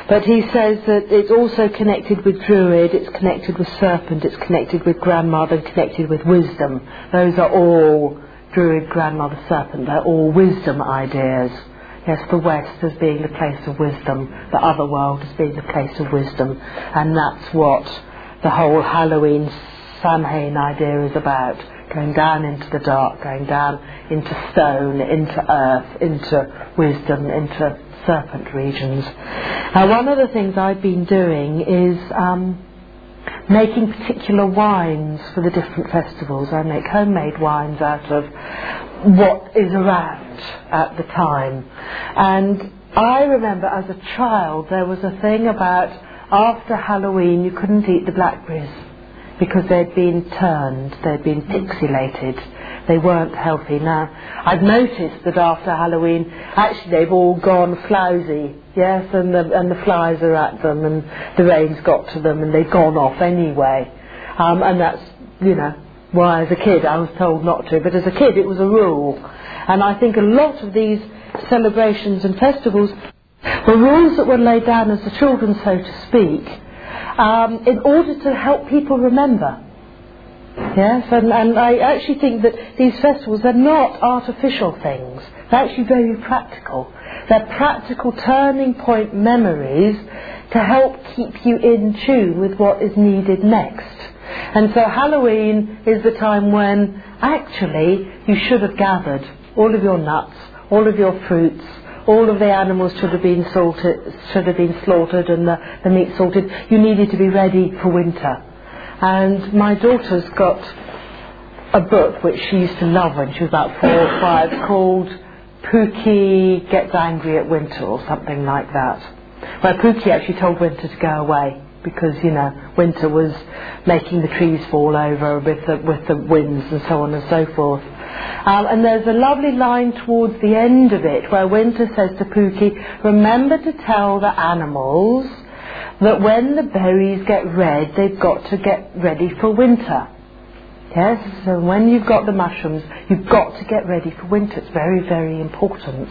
But he says that it's also connected with Druid, it's connected with Serpent, it's connected with Grandmother, and connected with Wisdom. Those are all Druid, Grandmother, Serpent. They're all wisdom ideas. Yes, the West as being the place of wisdom, the other world as being the place of wisdom. And that's what the whole Halloween Samhain idea is about. Going down into the dark, going down into stone, into earth, into wisdom, into serpent regions. Now, one of the things I've been doing is um, making particular wines for the different festivals. I make homemade wines out of what is around at the time. And I remember as a child there was a thing about after Halloween you couldn't eat the blackberries because they'd been turned, they'd been pixilated, they weren't healthy. Now, I've noticed that after Halloween, actually they've all gone flousy, yes, and the, and the flies are at them, and the rain's got to them, and they've gone off anyway. Um, and that's, you know, why as a kid I was told not to, but as a kid it was a rule. And I think a lot of these celebrations and festivals were rules that were laid down as the children, so to speak, um, in order to help people remember. Yes, and, and I actually think that these festivals are not artificial things. They're actually very practical. They're practical turning point memories to help keep you in tune with what is needed next. And so Halloween is the time when actually you should have gathered all of your nuts, all of your fruits, all of the animals should have been salted, should have been slaughtered and the, the meat salted. You needed to be ready for winter. And my daughter's got a book which she used to love when she was about four or five called Pookie Gets Angry at Winter or something like that. Where Pookie actually told Winter to go away because, you know, winter was making the trees fall over with the, with the winds and so on and so forth. Um, and there's a lovely line towards the end of it where Winter says to Pookie, remember to tell the animals that when the berries get red, they've got to get ready for winter. Yes, so when you've got the mushrooms, you've got to get ready for winter. It's very, very important.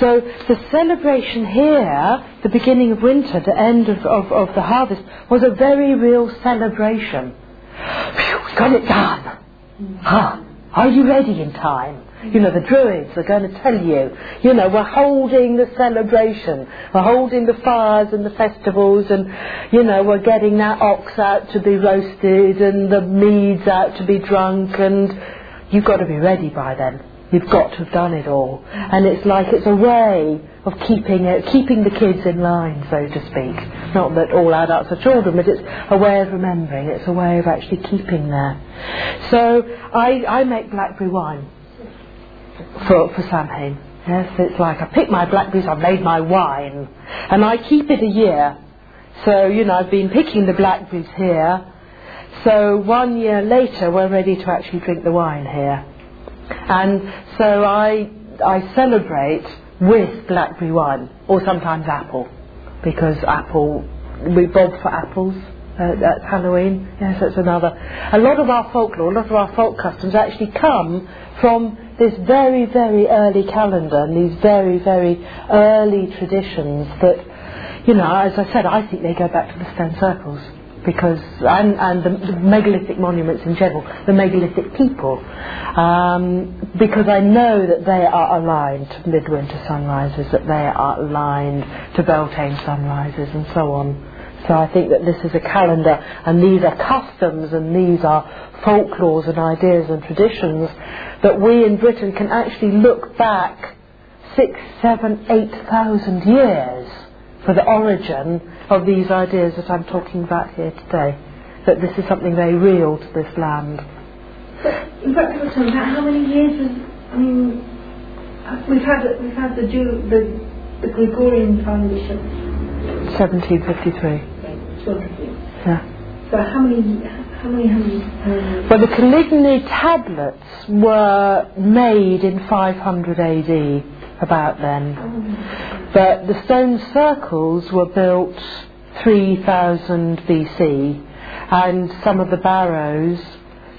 So the celebration here, the beginning of winter, the end of, of, of the harvest, was a very real celebration. Phew, we got it done. Huh. Are you ready in time? You know, the Druids are going to tell you, you know, we're holding the celebration, we're holding the fires and the festivals, and, you know, we're getting that ox out to be roasted and the meads out to be drunk, and you've got to be ready by then. You've got to have done it all. And it's like it's a way of keeping it, keeping the kids in line, so to speak. Not that all adults are children, but it's a way of remembering. It's a way of actually keeping there. So I, I make blackberry wine for, for Samhain. Yes, it's like I pick my blackberries, I've made my wine, and I keep it a year. So, you know, I've been picking the blackberries here. So one year later, we're ready to actually drink the wine here. And so I, I celebrate with blackberry wine, or sometimes apple, because apple, we bob for apples uh, at Halloween. Yes, that's another. A lot of our folklore, a lot of our folk customs actually come from this very, very early calendar and these very, very early traditions that, you know, as I said, I think they go back to the stone circles because and, and the, the, megalithic monuments in general, the megalithic people, um, because I know that they are aligned to midwinter sunrises, that they are aligned to Beltane sunrises, and so on. So I think that this is a calendar, and these are customs, and these are folklores and ideas and traditions that we in Britain can actually look back six, seven, eight thousand years for the origin of these ideas that I'm talking about here today. That this is something very real to this land. in practical about how many years I mean, we've had, we've had the, Jew, the, the Gregorian foundation. 1753. Yeah. So how many, how many, how many? Um, well, the Coligny tablets were made in 500 AD, about then. oh, But the stone circles were built 3000 BC, and some of the barrows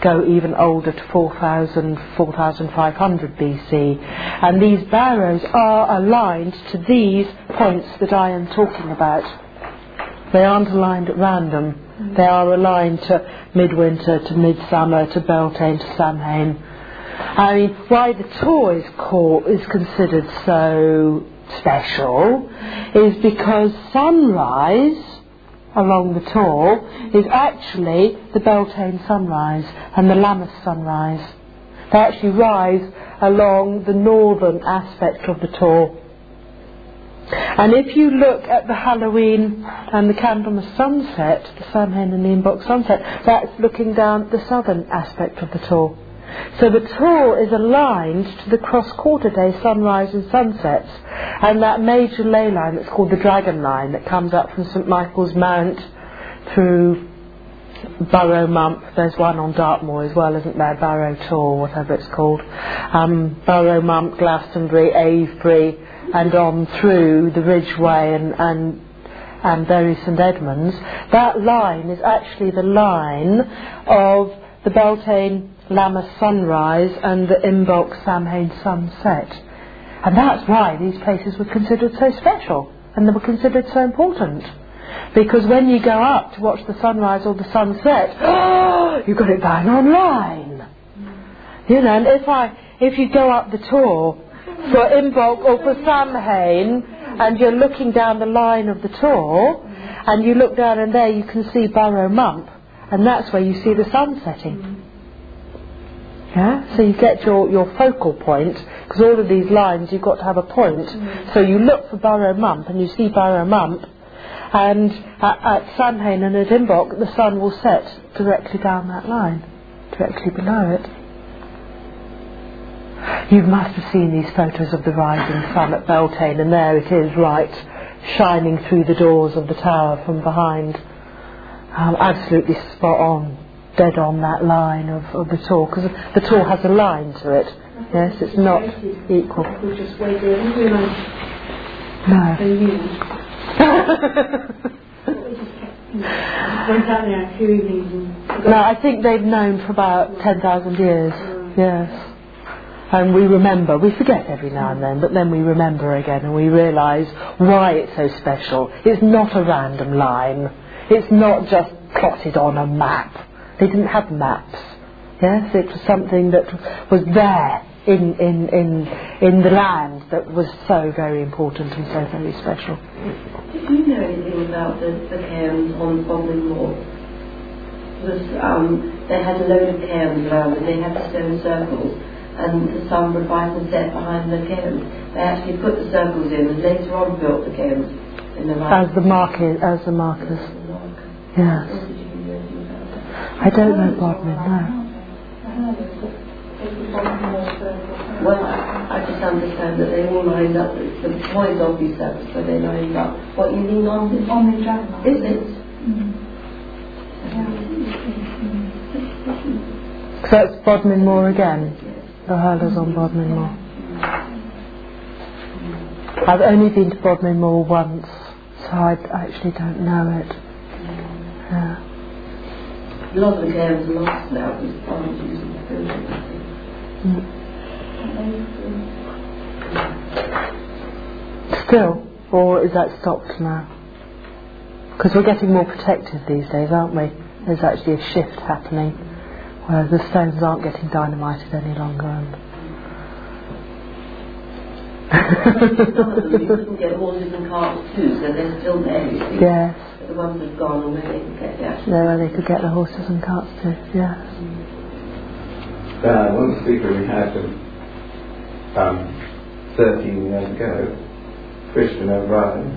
go even older to 4000, 4500 BC. And these barrows are aligned to these points that I am talking about. They aren't aligned at random. Mm-hmm. They are aligned to midwinter, to midsummer, to Beltane, to Samhain. I mean, why the Tor is called is considered so special is because sunrise along the Tor is actually the Beltane sunrise and the Lammas sunrise. They actually rise along the northern aspect of the Tor. And if you look at the Halloween and the Candlemas sunset, the Samhain and the Imbolc sunset, that's looking down the southern aspect of the Tor. So the Tor is aligned to the cross quarter day sunrise and sunsets, and that major ley line that's called the Dragon Line that comes up from St Michael's Mount through Burrow Mump. There's one on Dartmoor as well, isn't there? Barrow Tor, whatever it's called. Um, Burrow Mump, Glastonbury, Avebury, and on through the Ridgeway and, and and Bury St Edmunds. That line is actually the line of the Beltane Lammas sunrise and the Imbolc Samhain sunset. And that's why these places were considered so special and they were considered so important. Because when you go up to watch the sunrise or the sunset, oh, you've got it bang online. You know, and if I, if you go up the Tor for Imbolc or for Samhain, and you're looking down the line of the Tor, and you look down and there you can see Burrow Mump, and that's where you see the sun setting. Yeah? So you get your, your focal point, because all of these lines you've got to have a point. So you look for Burrow Mump and you see Burrow Mump, and at, at Samhain and at Imbolc the sun will set directly down that line, directly below it. You must have seen these photos of the rising sun at Beltane, and there it is, right, shining through the doors of the tower from behind. Um, absolutely spot on, dead on that line of, of the Tor, because the Tor has a line to it. Yes, it's not equal. People just wait there. I didn't realise No. they knew. We just kept, you know, went out there a few evenings and No, I think they've known for about 10,000 years. Yes. And we remember, we forget every now and then, but then we remember again and we realise why it's so special. It's not a random line. It's not just plotted on a map. They didn't have maps. Yes, it was something that was there in, in, in, in the land that was so very important and so very special. Do you know anything about the, the cairns on Bodmin Moor? Was, um, they had a load of cairns around and they had stone circles and some sun would rise and set behind the cairns. They actually put the circles in and later on built the cairns in the right. As the market, as the markers. Yes. did you know anything about that? I don't know Bodmin, no. Well, I, I just understand that they all lined up. The point of these circles, so they lined up. What you mean on this? on the dragon. Is it? So that's Bodmin Moor again. The hurlers on Bodmin Moor. I've only been to Bodmin Moor once, so I actually don't know it. Yeah. A lot of the are lost now someone's using the building. Still, or is that stopped now? Because we're getting more protective these days, aren't we? There's actually a shift happening where the stones aren't getting dynamited any longer. And Some of them you couldn't get horses and carts too, so they're still there. You yes, But the ones that have gone and where they can get there where they could get the horses and carts to. Yes. Uh, one speaker we had um, 13 years ago, Christian O'Brien,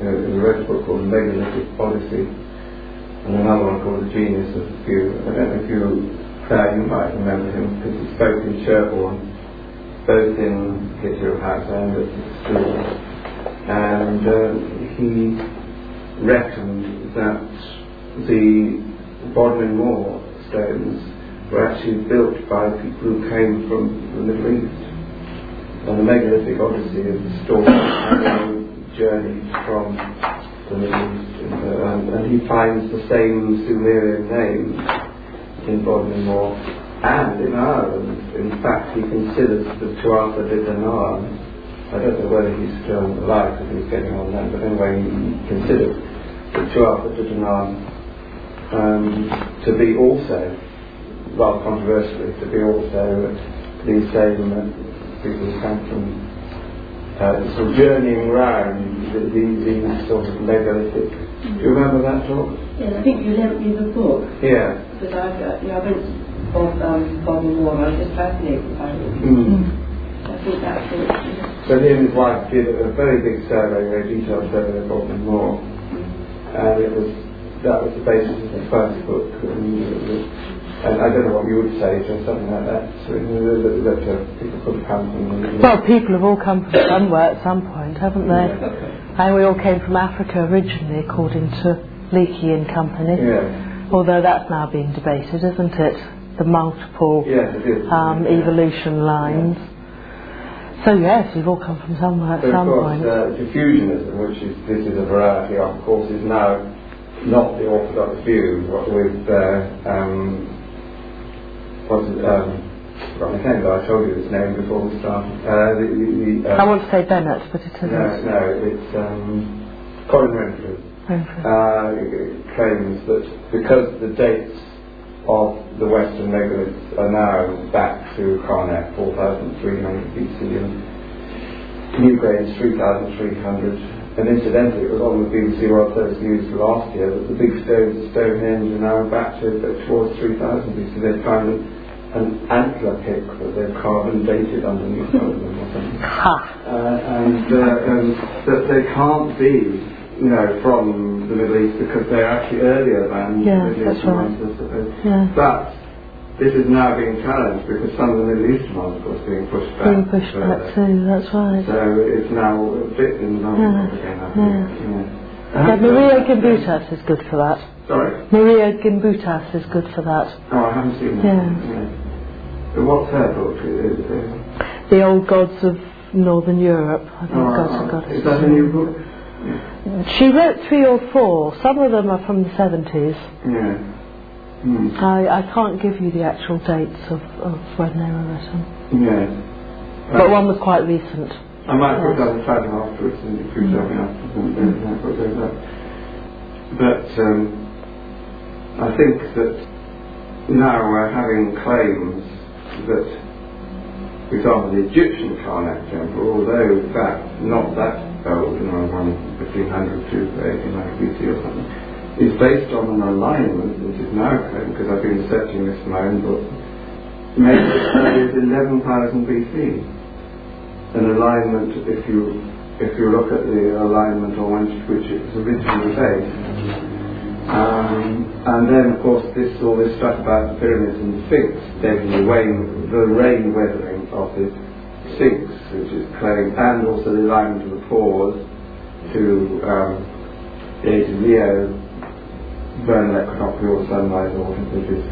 who who wrote a book called Megalithic Odyssey, and another one called The Genius of the Few. I don't know if you, Claire, you might remember him because he spoke in Sherborne, both in Kitchener House and at the school. And uh, he reckoned that the Bodmin Moor stones were actually built by people who came from the Middle East. And the megalithic odyssey is the story of journeyed from the Middle East. And, uh, and, and he finds the same Sumerian names in Bodmin Moor and in Ireland. In fact, he considers the Tuatha De Danann. I don't know whether he's still alive because he's getting on then, but anyway, he considers the Tuatha De Danann um, to be also rather controversially, to be also these same people who come from uh, sort of journeying around the, the, these sort of megalithic. Do you remember that talk? Yeah, I think you lent me the book Yeah. because I, uh, yeah, I went to Bob, um, Bodmin Moor. I was just fascinated by it. Mm. I think that's it. So he and his wife did a very big survey, very detailed survey of Bodmin Moor, and it was that was the basis of the first book. And, and I don't know what you would say to something like that. So, that, that uh, people could come from. Well, people have all come from somewhere at some point, haven't they? Yeah. And we all came from Africa originally, according to Leakey and Company. Yeah. Although that's now being debated, isn't it? The multiple Yes, it is. um, Yeah. evolution lines. So yes, we've all come from somewhere at of some course, point. uh, diffusionism, which is this is a variety of, of course, is now not the orthodox view. What with uh, um, what's it, um, forgot my name, but I told you this name before we started. Uh, the, the, the, uh, I want to say Bennett, but it isn't. no, no, it's um, Colin Renfrew Renfrew. uh, claims that because the dates of the Western megaliths are now back to Carnac 4300 BC and Newgrange 3300 and incidentally it was on the BBC World Service News last year that the big stones at Stonehenge are now back to towards 3000 BC they found an, an antler pick that they've carbon dated underneath them or something Ha! uh, and uh, um, that they can't be, you know, from the Middle East because they're actually earlier than Yeah, the Middle that's Eastern right. ones. are supposed- Yeah. But this is now being challenged because some of the Middle Eastern ones, of course, being pushed back. Being pushed further. back too, that's right. So it's now a bit in the Yeah, again, I yeah. think. Yeah. Yeah, Maria Gimbutas is good for that. Sorry? Maria Gimbutas is good for that. Oh, I haven't seen that. Yeah. But what's her book? Uh, The old gods of Northern Europe. I think oh, gods and is that a new book? She wrote three or four. Some of them are from the 70s. Yeah. Hmm. I, I can't give you the actual dates of, of when they were written. Yeah. But one was quite recent. I might put Yes. down the title afterwards and if you tell me afterwards and then I put up. But um, I think that now we're having claims that, for example, the Egyptian Karnak temple, although fact not that old, you know, one 1500 to 1800 BC or something, is based on an alignment which is now claimed, because I've been researching this in my own book, made as early as 11,000 BC an alignment if you if you look at the alignment on which it was originally based. Um, and then of course this all this stuff about the pyramids and the Sphinx, the rain the rain weathering of the Sphinx, which is claimed, and also the alignment of the pores to um, the age of Leo, vernal equinoctial sunrise or it is.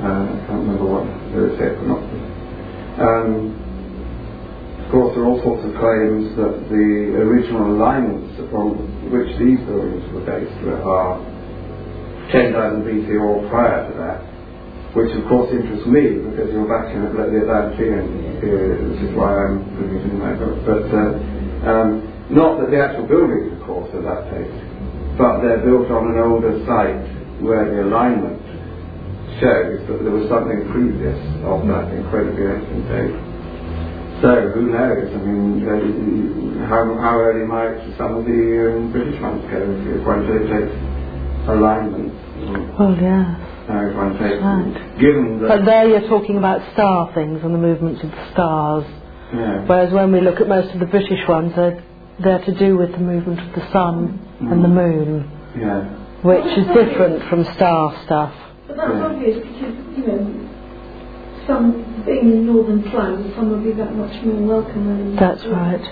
Uh, I can't remember what the equinoctial. Um, of course, there are all sorts of claims that the original alignments upon which these buildings were based were are 10,000 BC or prior to that, which of course interests me because you're back in the Atlantean period, which is why I'm in my book. But uh, um, not that the actual buildings, of course, are that date, but they're built on an older site where the alignment shows that there was something previous of that incredibly ancient date. So who knows? I mean, uh, how, how early might some of the um, British ones go if one takes alignment? Oh, yeah. How if one takes, Right. given that, But there you're talking about star things and the movements of the stars. yeah, Whereas when we look at most of the British ones, they're, they're to do with the movement of the sun and the mm. moon, yeah, which is different from star stuff. But that's Yeah. obvious because, you know, some being in northern climes, some will be that much more welcome than That's right.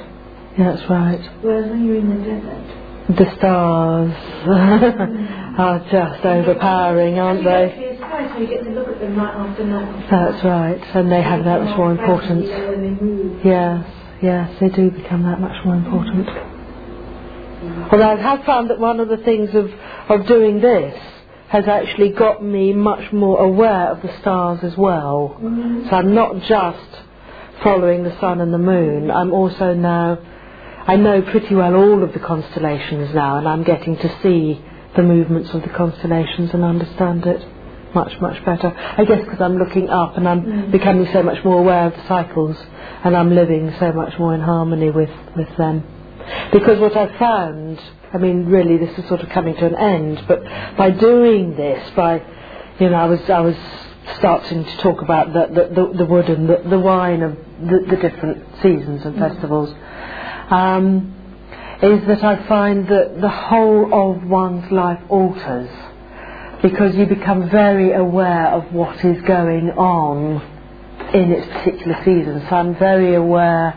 That's right. Whereas when you're in the desert, The stars mm. are just overpowering, aren't they? That's right. And they have that much more importance. Yes, yes, they do become that much more important. Although I have found that one of the things of, of doing this has actually got me much more aware of the stars as well. So I'm not just following the sun and the moon, I'm also now, I know pretty well all of the constellations now and I'm getting to see the movements of the constellations and understand it much, much better. I guess because I'm looking up and I'm becoming so much more aware of the cycles and I'm living so much more in harmony with, with them. Because what I've found, I mean, really, this is sort of coming to an end, but by doing this, by, you know, I was, I was starting to talk about the, the, the, the wood and the, the wine of the, the different seasons and festivals. um, is that I find that the whole of one's life alters because you become very aware of what is going on in its particular season. So I'm very aware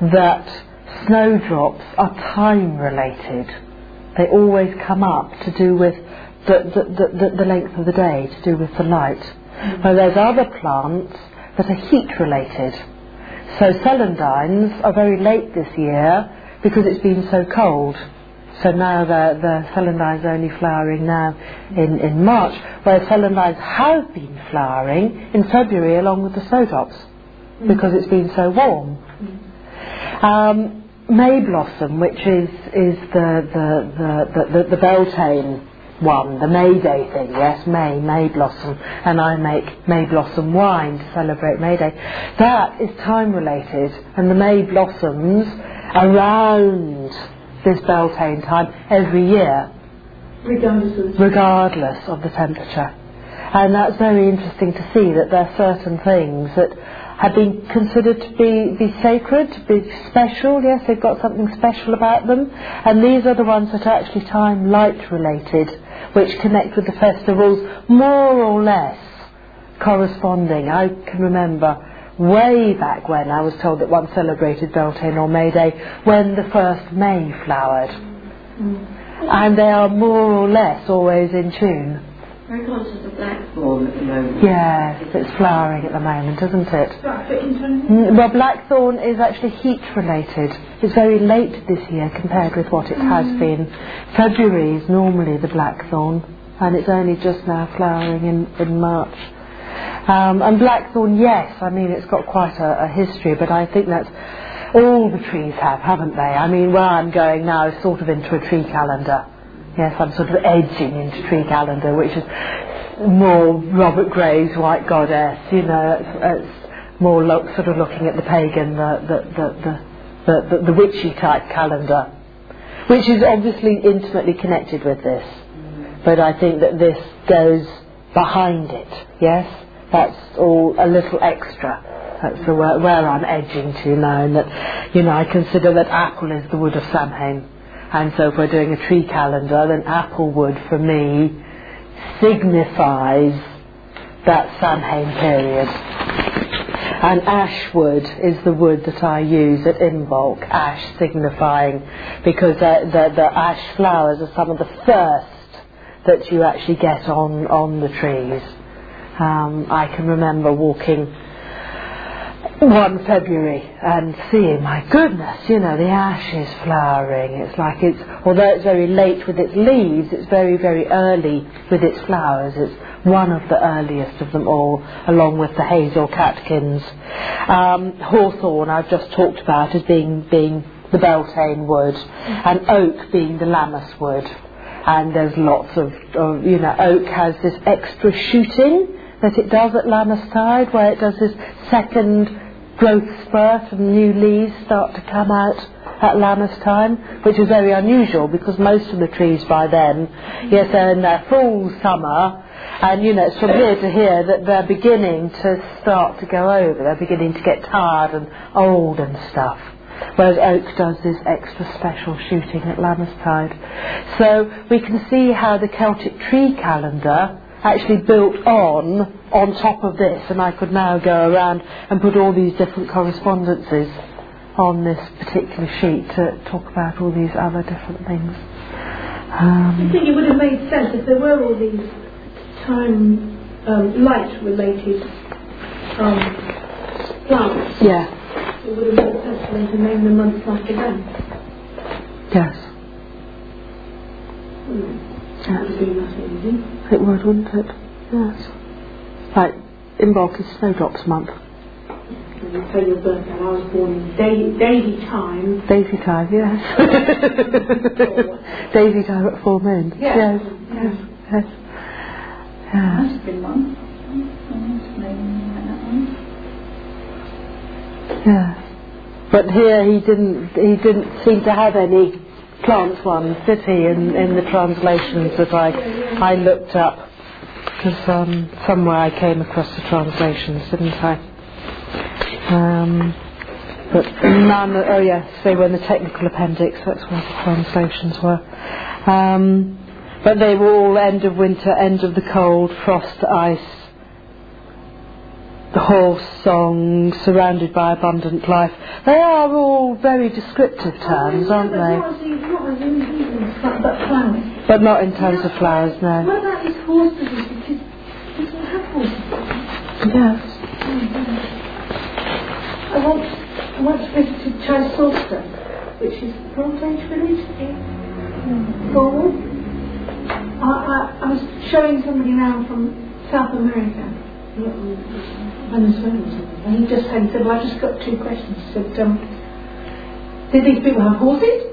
that snowdrops are time related. They always come up to do with the, the, the, the length of the day, to do with the light. Mm-hmm. Now there's other plants that are heat related. So celandines are very late this year because it's been so cold. So now the, the celandines are only flowering now in, in March, whereas celandines have been flowering in February along with the snowdrops mm. because it's been so warm. Mm. Um, May blossom, which is, is the, the, the, the, the Beltane one, the May Day thing, yes, May, May blossom, and I make May blossom wine to celebrate May Day. That is time related, and the May blossoms around this Beltane time every year. Regardless of, regardless of the temperature. And that's very interesting to see that there are certain things that have been considered to be, be sacred, to be special. Yes, they've got something special about them. And these are the ones that are actually time light related, which connect with the festivals more or less corresponding. I can remember way back when I was told that one celebrated Beltane or May Day when the first May flowered. Mm. And they are more or less always in tune. Very conscious of blackthorn at the moment. Yes, it's flowering at the moment, isn't it? Mm, well, blackthorn is actually heat related. It's very late this year compared with what it has mm. been. February is normally the blackthorn, and it's only just now flowering in, in March. Um, and blackthorn, yes, I mean, it's got quite a, a history, but I think that's all the trees have, haven't they? I mean, where I'm going now is sort of into a tree calendar. Yes, I'm sort of edging into tree calendar, which is more Robert Graves' White Goddess, you know, it's, it's more lo- sort of looking at the pagan, the, the, the, the, the, the witchy type calendar, which is obviously intimately connected with this. But I think that this goes behind it, yes? That's all a little extra. That's where, where I'm edging to now, and that, you know, I consider that apple is the wood of Samhain. And so if we're doing a tree calendar, then apple wood for me signifies that Samhain period. And ash wood is the wood that I use at Imbolc, ash signifying, because the, the, the ash flowers are some of the first that you actually get on, on the trees. Um, I can remember walking one February and seeing, my goodness, you know, the ash is flowering. It's like it's, although it's very late with its leaves, it's very, very early with its flowers. It's one of the earliest of them all, along with the hazel catkins. Um, hawthorn, I've just talked about as being, being the Beltane wood, and oak being the Lammas wood. And there's lots of, of, you know, oak has this extra shooting that it does at Lammastide, where it does this second growth spurt and new leaves start to come out at Lammas time, which is very unusual because most of the trees by then, yes, they're in their full summer, and you know, it's from here to here that they're beginning to start to go over, they're beginning to get tired and old and stuff. Whereas oak does this extra special shooting at Lammastide. So we can see how the Celtic tree calendar actually built on on top of this, and I could now go around and put all these different correspondences on this particular sheet to talk about all these other different things. Um, I think it would have made sense if there were all these time um, light related um, plants. Yeah. It would have made sense for them to name the months after them. Yes. Hmm. That would be nothing easy. It would, wouldn't it? Yes. Like, Imbolc is Snowdrops month. You say your birthday, I was born in day, daisy time. Daisy time, yes. daisy time at full moon. Yes. Yes. Yes. yes. Yeah. Must have been one. Yeah. But here he didn't he didn't seem to have any plant one, city, in, in the translations that I, I looked up? Because um, somewhere I came across the translations, didn't I? Um, But none, oh yes, they were in the technical appendix, that's where the translations were. Um, but they were all end of winter, end of the cold, frost, ice, the horse song, surrounded by abundant life. They are all very descriptive terms, aren't they? not as these- not as in these, but but flowers. But not in terms of flowers, no. What about these horses? Because did you have horses? Yes. I once, I once visited Chysauster, which is Bronze Age village in Cornwall. I, I, I was showing somebody around from South America, Or something, and he just said, he said, well, I just got two questions. He said, um, did these people have horses?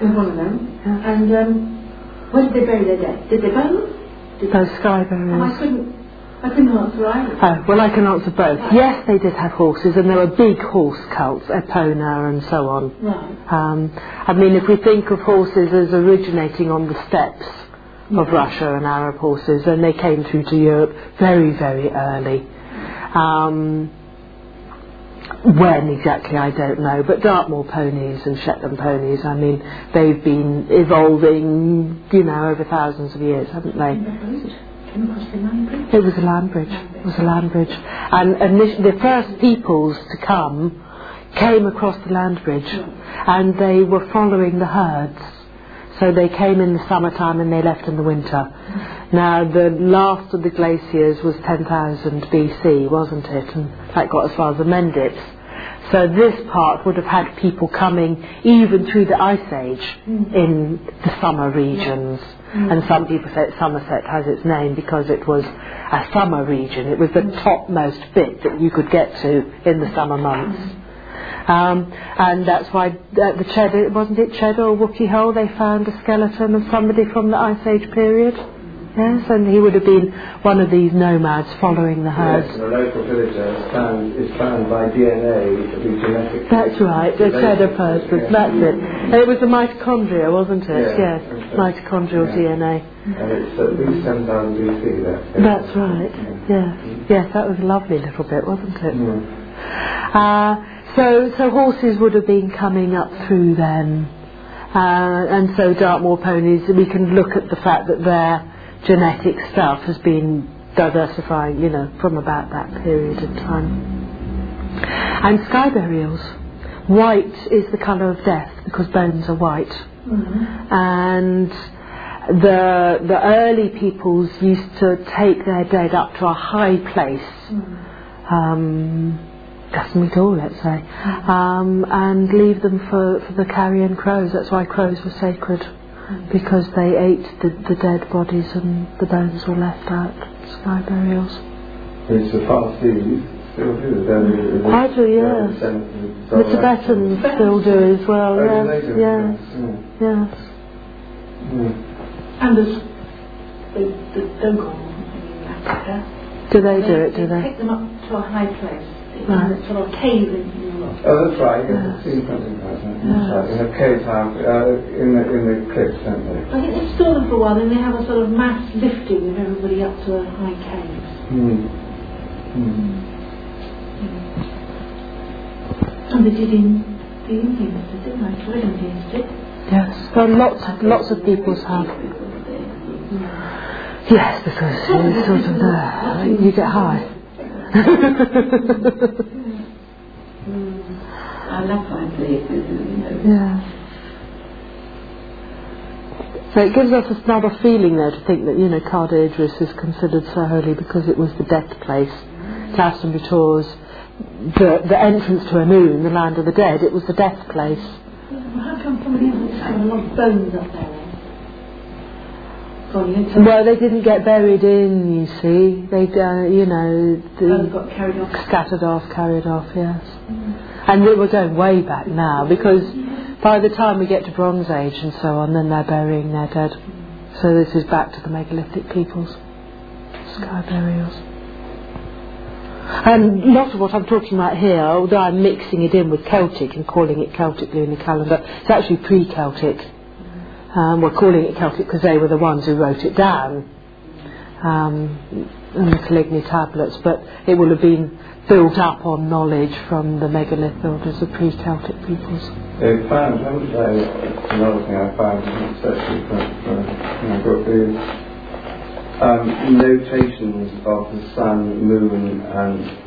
It was one of them. And um, where did they bury their dead? Did they burn them? Those sky and I couldn't, I couldn't answer either. Oh, well, I can answer both. Yes, they did have horses, and there were big horse cults, Epona and so on. Right. Um, I mean, if we think of horses as originating on the steppes of Russia and Arab horses, then they came through to Europe very, very early. Um, when exactly, I don't know, but Dartmoor ponies and Shetland ponies, I mean, they've been evolving, you know, over thousands of years, haven't they? Came across the land bridge. It was a land bridge. It was a land bridge. And initially, the first peoples to come came across the land bridge and they were following the herds. So they came in the summertime and they left in the winter. Now, the last of the glaciers was 10,000 BC, wasn't it? And that got as far as the Mendips. So this part would have had people coming even through the Ice Age mm. in the summer regions. Mm. And some people say Somerset has its name because it was a summer region. It was the mm. topmost bit that you could get to in the summer months. Um, and that's why at the Cheddar, wasn't it Cheddar or Wookey Hole, they found a skeleton of somebody from the Ice Age period? Yes, and he would have been one of these nomads following the herds. Yes, a local villager is found, is found by DNA to be genetic. That's right, the cheddar person, that's it. And it was the mitochondria, wasn't it? Yeah, yes, mitochondrial Yeah. DNA. And it's at least 10,000 BC there. That's right, yes. Yes, that was a lovely little bit, wasn't it? Mm. Uh, so, so horses would have been coming up through then. Uh, and so Dartmoor ponies, we can look at the fact that their genetic stuff has been diversifying, you know, from about that period of time. And sky burials. White is the colour of death because bones are white. And the, the early peoples used to take their dead up to a high place um, Gasmeet Hall, let's say, um, and leave them for, for the carrion crows. That's why crows were sacred, because they ate the, the dead bodies and the bones were left out. Sky burials. Which the Parsis still do. They're, they're, I do, yeah. they're descendants of The Tibetans still do as well. Oh, do yes, they do? yes, Mm. yes. Mm. And there's the, the Dogon in Africa. Do they do it? Do They they? take them up to a high place. In Right. a sort of cave in the rock. Oh, that's right. Yes, Yes. I've seen something like that. Yes. Right. In a cave house, uh, in the in the cliffs, don't they? I think they store them for a while, then they have a sort of mass lifting of everybody up to the high caves. Mm. Mm. And they did in the Indians, did they? Like Red Indians did. Yes. Well, lots of lots of peoples have. Yes, because it's sort of uh, you get high. Mm. Mm. I love my places. Yeah. So it gives us another feeling there to think that, you know, Cadair Idris is considered so holy because it was the death place. Glastonbury Tors, the, the entrance to Annwn, the land of the dead, it was the death place. Well, how come somebody else has a lot of bones up there Well, they didn't get buried in, you see. They, uh, you know, the, got carried off. scattered off, carried off, yes. And we- we're going way back now because by the time we get to Bronze Age and so on, then they're burying their dead. So this is back to the megalithic peoples, sky burials. And a lot of what I'm talking about here, although I'm mixing it in with Celtic and calling it Celtic lunar calendar, it's actually pre-Celtic. Um, we're calling it Celtic because they were the ones who wrote it down. Um, in the Coligny tablets, but it will have been built up on knowledge from the megalith builders of pre-Celtic peoples. They found, haven't they, another thing I found searching for, for my book is um, notations of the sun, moon, and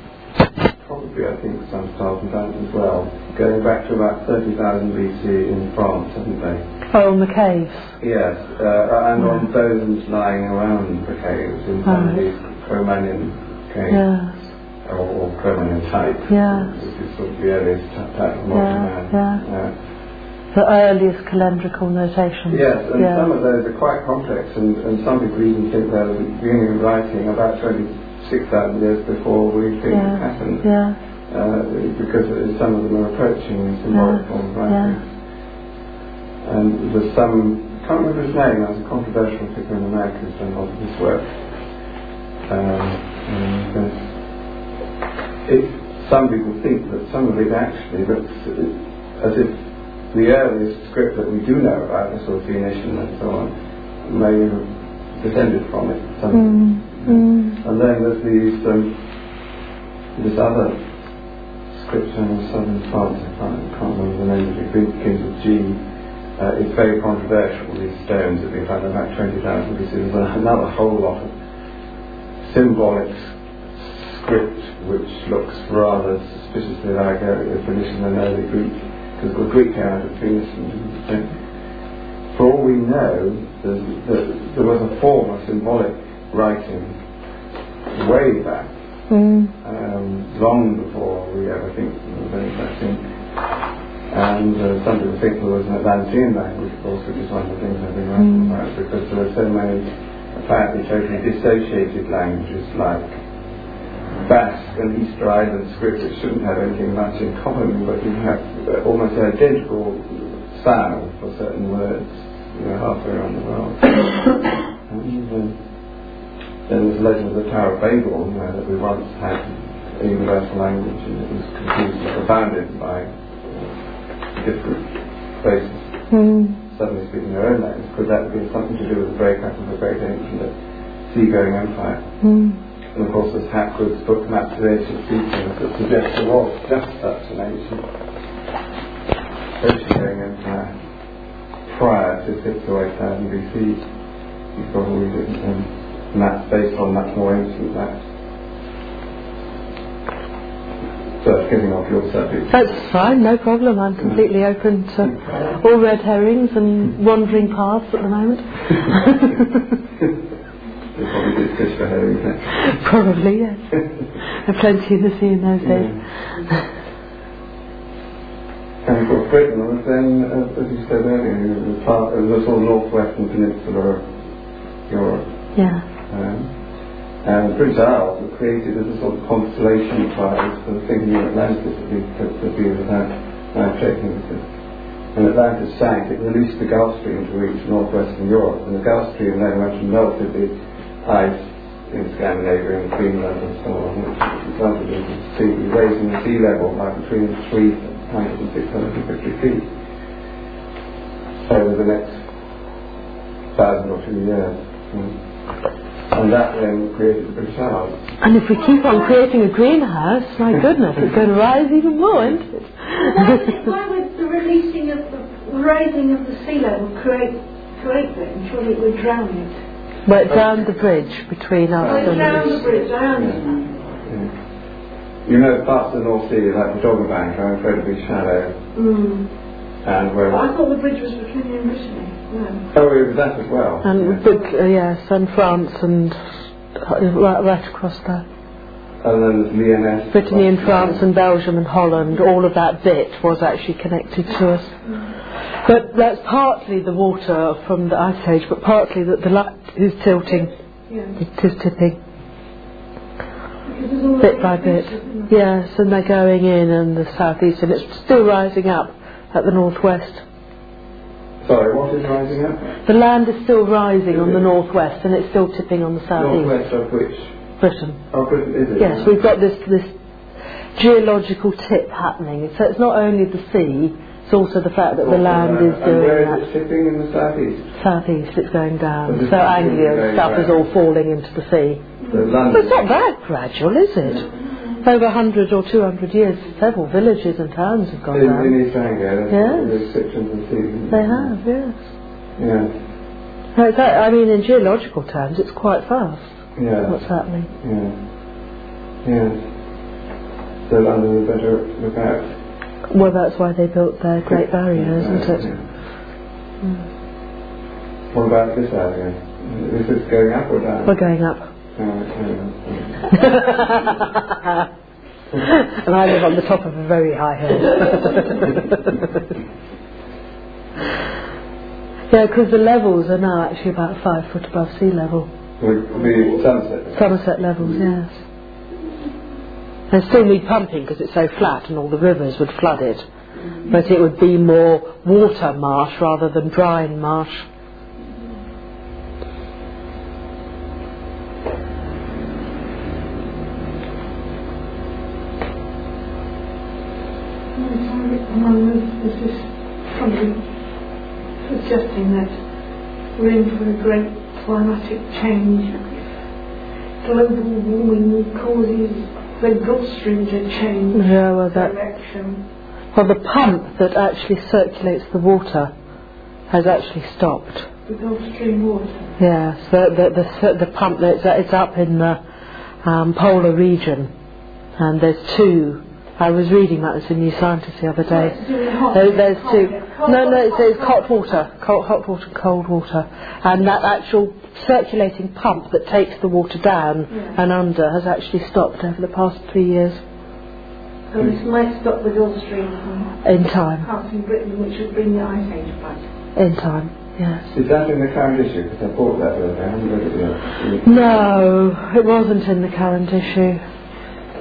probably I think some stars and planets as well, going back to about 30,000 BC in France, haven't they? Oh, on the caves. Yes, uh, and on bones lying around the caves in some of these Cro-Magnon caves, Yes. or, or type, Yes. which is sort of the earliest type of modern Yeah, man. yeah. Uh, The earliest calendrical notation. Yes, and yeah. some of those are quite complex, and, and some people even think they're the beginning of writing about 26,000 years before we think it yeah. happened, Yeah. uh, because some of them are approaching symbolic Yeah, form of writing. And there's some, I can't remember his name, there's a controversial figure in America who's done a lot of this work. Um, and it, some people think that some of it actually looks as if the earliest script that we do know about, the sort of and so on, may have descended from it. Some, Mm. Mm. And then there's these, um, this other scripture in southern France, I can't, I can't remember the name of it, it begins with G. Uh, it's very controversial, these stones have been found about 20,000 BC. There's another whole lot of symbolic script which looks rather suspiciously like a, a Phoenician and early Greek, because the Greek came out of it? For all we know, there, there was a form of symbolic writing way back, Mm. um, long before we ever think of any such thing. And uh, some people think there was an Atlantean language, of course, which is one of the things I've been writing about, because there are so many apparently totally dissociated languages like Basque and Easter Island script that shouldn't have anything much in common, but you have uh, almost identical sound for certain words, you know, halfway around the world. and, uh, then there's the legend of the Tower of Babel, where that we once had a universal language and it was confused and confounded by different places, Mm. suddenly speaking their own language. because that would be something to do with the breakup of a great ancient seagoing empire? Mm. And of course, there's Hapgood's book, Maps of Ancient Seafaring, that suggests there was just such an ancient ocean-going empire prior to 6 to 8000 BC. You probably didn't, um, maps based on much more ancient maps. So that's getting off your subject. That's fine, no problem. I'm completely open to all red herrings and wandering paths at the moment. Probably did fish for herring next. Probably, yes. There plenty in the sea in those days. And of course, Britain was then, as, as you said earlier, it was part of the sort of northwestern peninsula of Europe. Yeah. Um, and the British Isles were created as a sort of constellation prize for the thinking of Atlantis to be without uh, checking it. When Atlantis sank, it released the Gulf Stream to reach northwestern Europe, and the Gulf Stream then went and melted the ice in Scandinavia and Greenland and so on, which resulted in the sea raising the sea level by between 300 and 650 feet over the next thousand or two years. Mm. And that then created the big Isles. And if we keep on creating a greenhouse, my goodness, it's going to rise even more, isn't it? Why would, why would the releasing of the raising of the sea level create create that? Surely it would drown it. well, it drowned the bridge between us it and drowned the bridge. I understand. Yeah. You know, parts of the North Sea, like the Dogger Bank, are incredibly shallow, Mm. and where. Well, I thought the bridge was between you and Brittany. No. Oh, it was that as well. And, yeah. but, uh, yes, and France and uh, right, right across there. And then there's Lyonesse. Brittany and France and Belgium and Holland, all of that bit was actually connected to us. But that's partly the water from the ice age, but partly that the light is tilting, Yeah. it is tipping Because there's all bit by bit. pictures, isn't there? Yes, and they're going in and the southeast, and it's still rising up at the northwest. Sorry, what is rising up? The land is still rising on the northwest, and it's still tipping on the southeast. Northwest of which? Britain. Oh, Britain, is it? Yes, we've got this this geological tip happening. So it's not only the sea, it's also the fact that the oh, land is doing where that. is it tipping in the southeast? Southeast, it's going down. So is Anglia and stuff is all falling into the sea. So But it's not that gradual, is it? Over 100 or 200 years, several villages and towns have gone in, down. in East Anglia, Yes. seasons. They have, yes. Yeah, No, I mean, in geological terms, it's quite fast yeah, what's happening. yeah, yeah. So London is better look out. Well, that's why they built their Great Barrier, isn't it? yeah. What about this area? Is this going up or down? We're going up. Oh, okay. and I live on the top of a very high hill. yeah, because the levels are now actually about five foot above sea level. Be sunset. Somerset levels, yes. They still need pumping because it's so flat and all the rivers would flood it. But it would be more water marsh rather than brine marsh. This something suggesting that we're in for a great climatic change. Global warming causes the Gulf Stream to change Yeah, well, that, direction. well, the pump that actually circulates the water has actually stopped. The Gulf Stream water. Yes, the the the, the pump that's it's up in the um, polar region, and there's two. I was reading that as a New Scientist the other day. What's to do with hot There, there's two. Cold No, no, it's, it's hot water, cold, hot water, cold water, and that actual circulating pump that takes the water down Yeah. and under has actually stopped over the past three years And this might stop the Gulf Stream from in time. passing Britain, which would bring the ice age back. In time, yes. Is that in the current issue? Because I bought that the other day. I haven't read it yet. No, it wasn't in the current issue.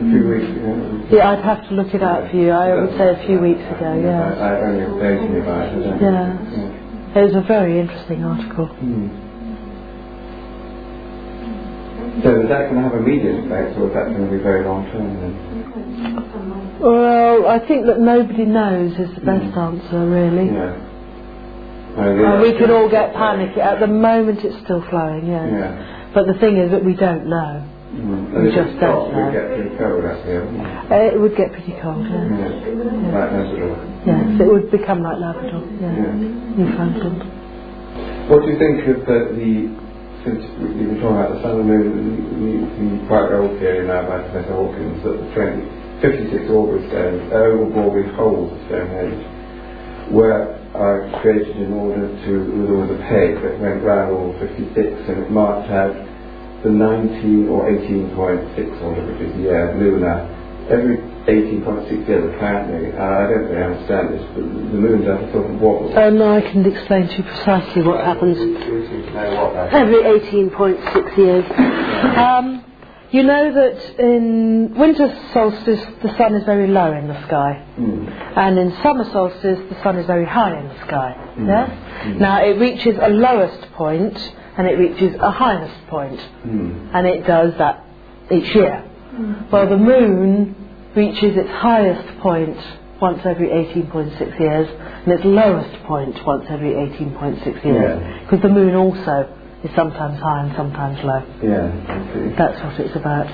Few weeks ago. Yeah, I'd have to look it up for you. I would say a few weeks ago, I, yes. I only about it. I don't Yeah. It was a very interesting article. Hmm. So is that going to have immediate effects or is that going to be very long term then? Well, I think that nobody knows is the best answer, really. Yeah. I we could that- all get panicky. At the moment, it's still flowing, yes. Yeah. But the thing is that we don't know. Mm. And it know. we get pretty cold up here. wouldn't it? Uh, It would get pretty cold, yes. Yeah. Like Labrador. Yes, it would become like Labrador. Yeah. Newfoundland. What do you think of the, the since we- you've been talking about the sun and moon, the, the quite old theory now by Professor Hawkins that the 20, 56 Aubrey stones, uh, Aubrey holes of Stonehenge, were uh, created in order to, there was a peg that went round all 56 and it marked out the 19 or 18.6 or whatever it is year lunar every 18.6 years apparently. Uh, I don't really understand this, but the moon does a sort of wobble. And I can explain to you precisely what happens We seem know what every 18.6 years. Um, you know that in winter solstice the sun is very low in the sky, Mm. and in summer solstice the sun is very high in the sky. Mm. Yes? Mm. Now it reaches a lowest point and it reaches a highest point, Mm. and it does that each year. Well, the moon reaches its highest point once every 18.6 years, and its lowest point once every 18.6 years, Yeah. because the moon also is sometimes high and sometimes low. Yeah, I. That's what it's about.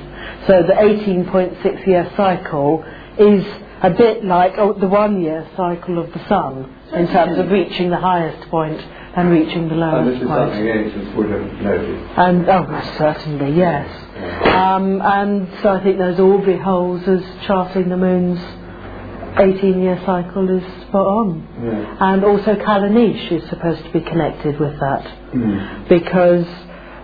So the 18.6 year cycle is a bit like oh, the one year cycle of the sun in terms of reaching the highest point and reaching the lowest And this is point. something ancients would have noticed. And oh, certainly, yes. Um, and so I think those Aubrey holes as charting the moon's 18-year cycle is spot on. Yeah. And also Callanish is supposed to be connected with that Mm. because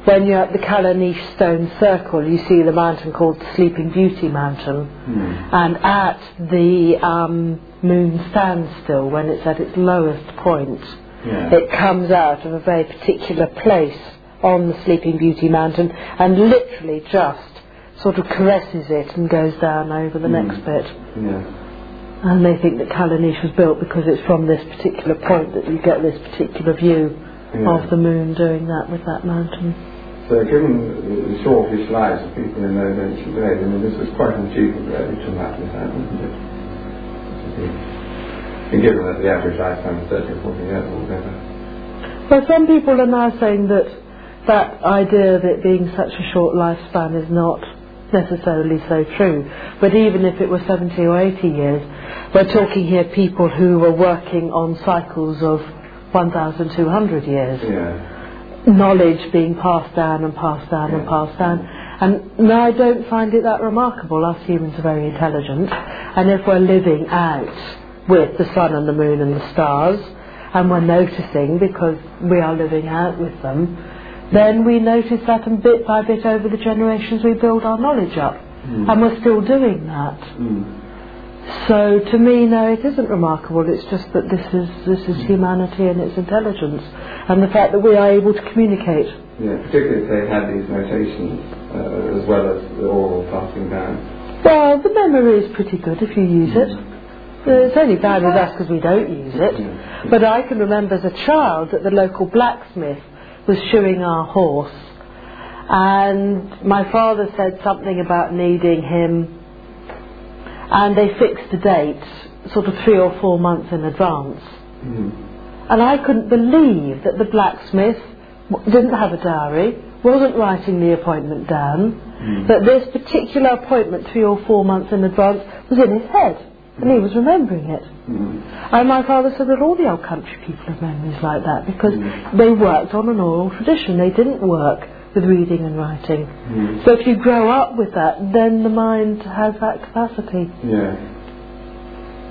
when you're at the Callanish stone circle, you see the mountain called Sleeping Beauty Mountain, Mm. and at the um, moon standstill, when it's at its lowest point, Yeah. it comes out of a very particular place on the Sleeping Beauty Mountain and literally just sort of caresses it and goes down over the Mm. next bit. Yeah. And they think that Callanish was built because it's from this particular point that you get this particular view Yeah. of the moon doing that with that mountain. So given the- the shortish lives of people in those ancient days, I mean, this was quite an achievement really to map this out, wasn't it? And given that the average lifetime is 30 or 40 years. Well, some people are now saying that that idea of it being such a short lifespan is not necessarily so true. But even if it were 70 or 80 years, we're talking here people who were working on cycles of 1,200 years. Yeah. Knowledge being passed down and passed down and passed down. And no, I don't find it that remarkable. Us humans are very intelligent. And if we're living out with the sun and the moon and the stars, and we're noticing because we are living out with them, then we notice that and bit by bit over the generations we build our knowledge up. Mm. And we're still doing that. Mm. So to me, no, it isn't remarkable. It's just that this is this is humanity and its intelligence, and the fact that we are able to communicate. Yeah, particularly if they had these notations uh, as well as the oral passing down. Well, the memory is pretty good if you use it. Uh, It's only bad with us because we don't use it. But I can remember as a child that the local blacksmith was shoeing our horse, and my father said something about needing him, and they fixed a date, sort of three or four months in advance. Mm. And I couldn't believe that the blacksmith didn't have a diary, wasn't writing the appointment down, Mm. that this particular appointment three or four months in advance was in his head, and he was remembering it. Mm. And my father said that all the old country people have memories like that because Mm. they worked on an oral tradition. They didn't work with reading and writing. Mm. So if you grow up with that, then the mind has that capacity. Yeah.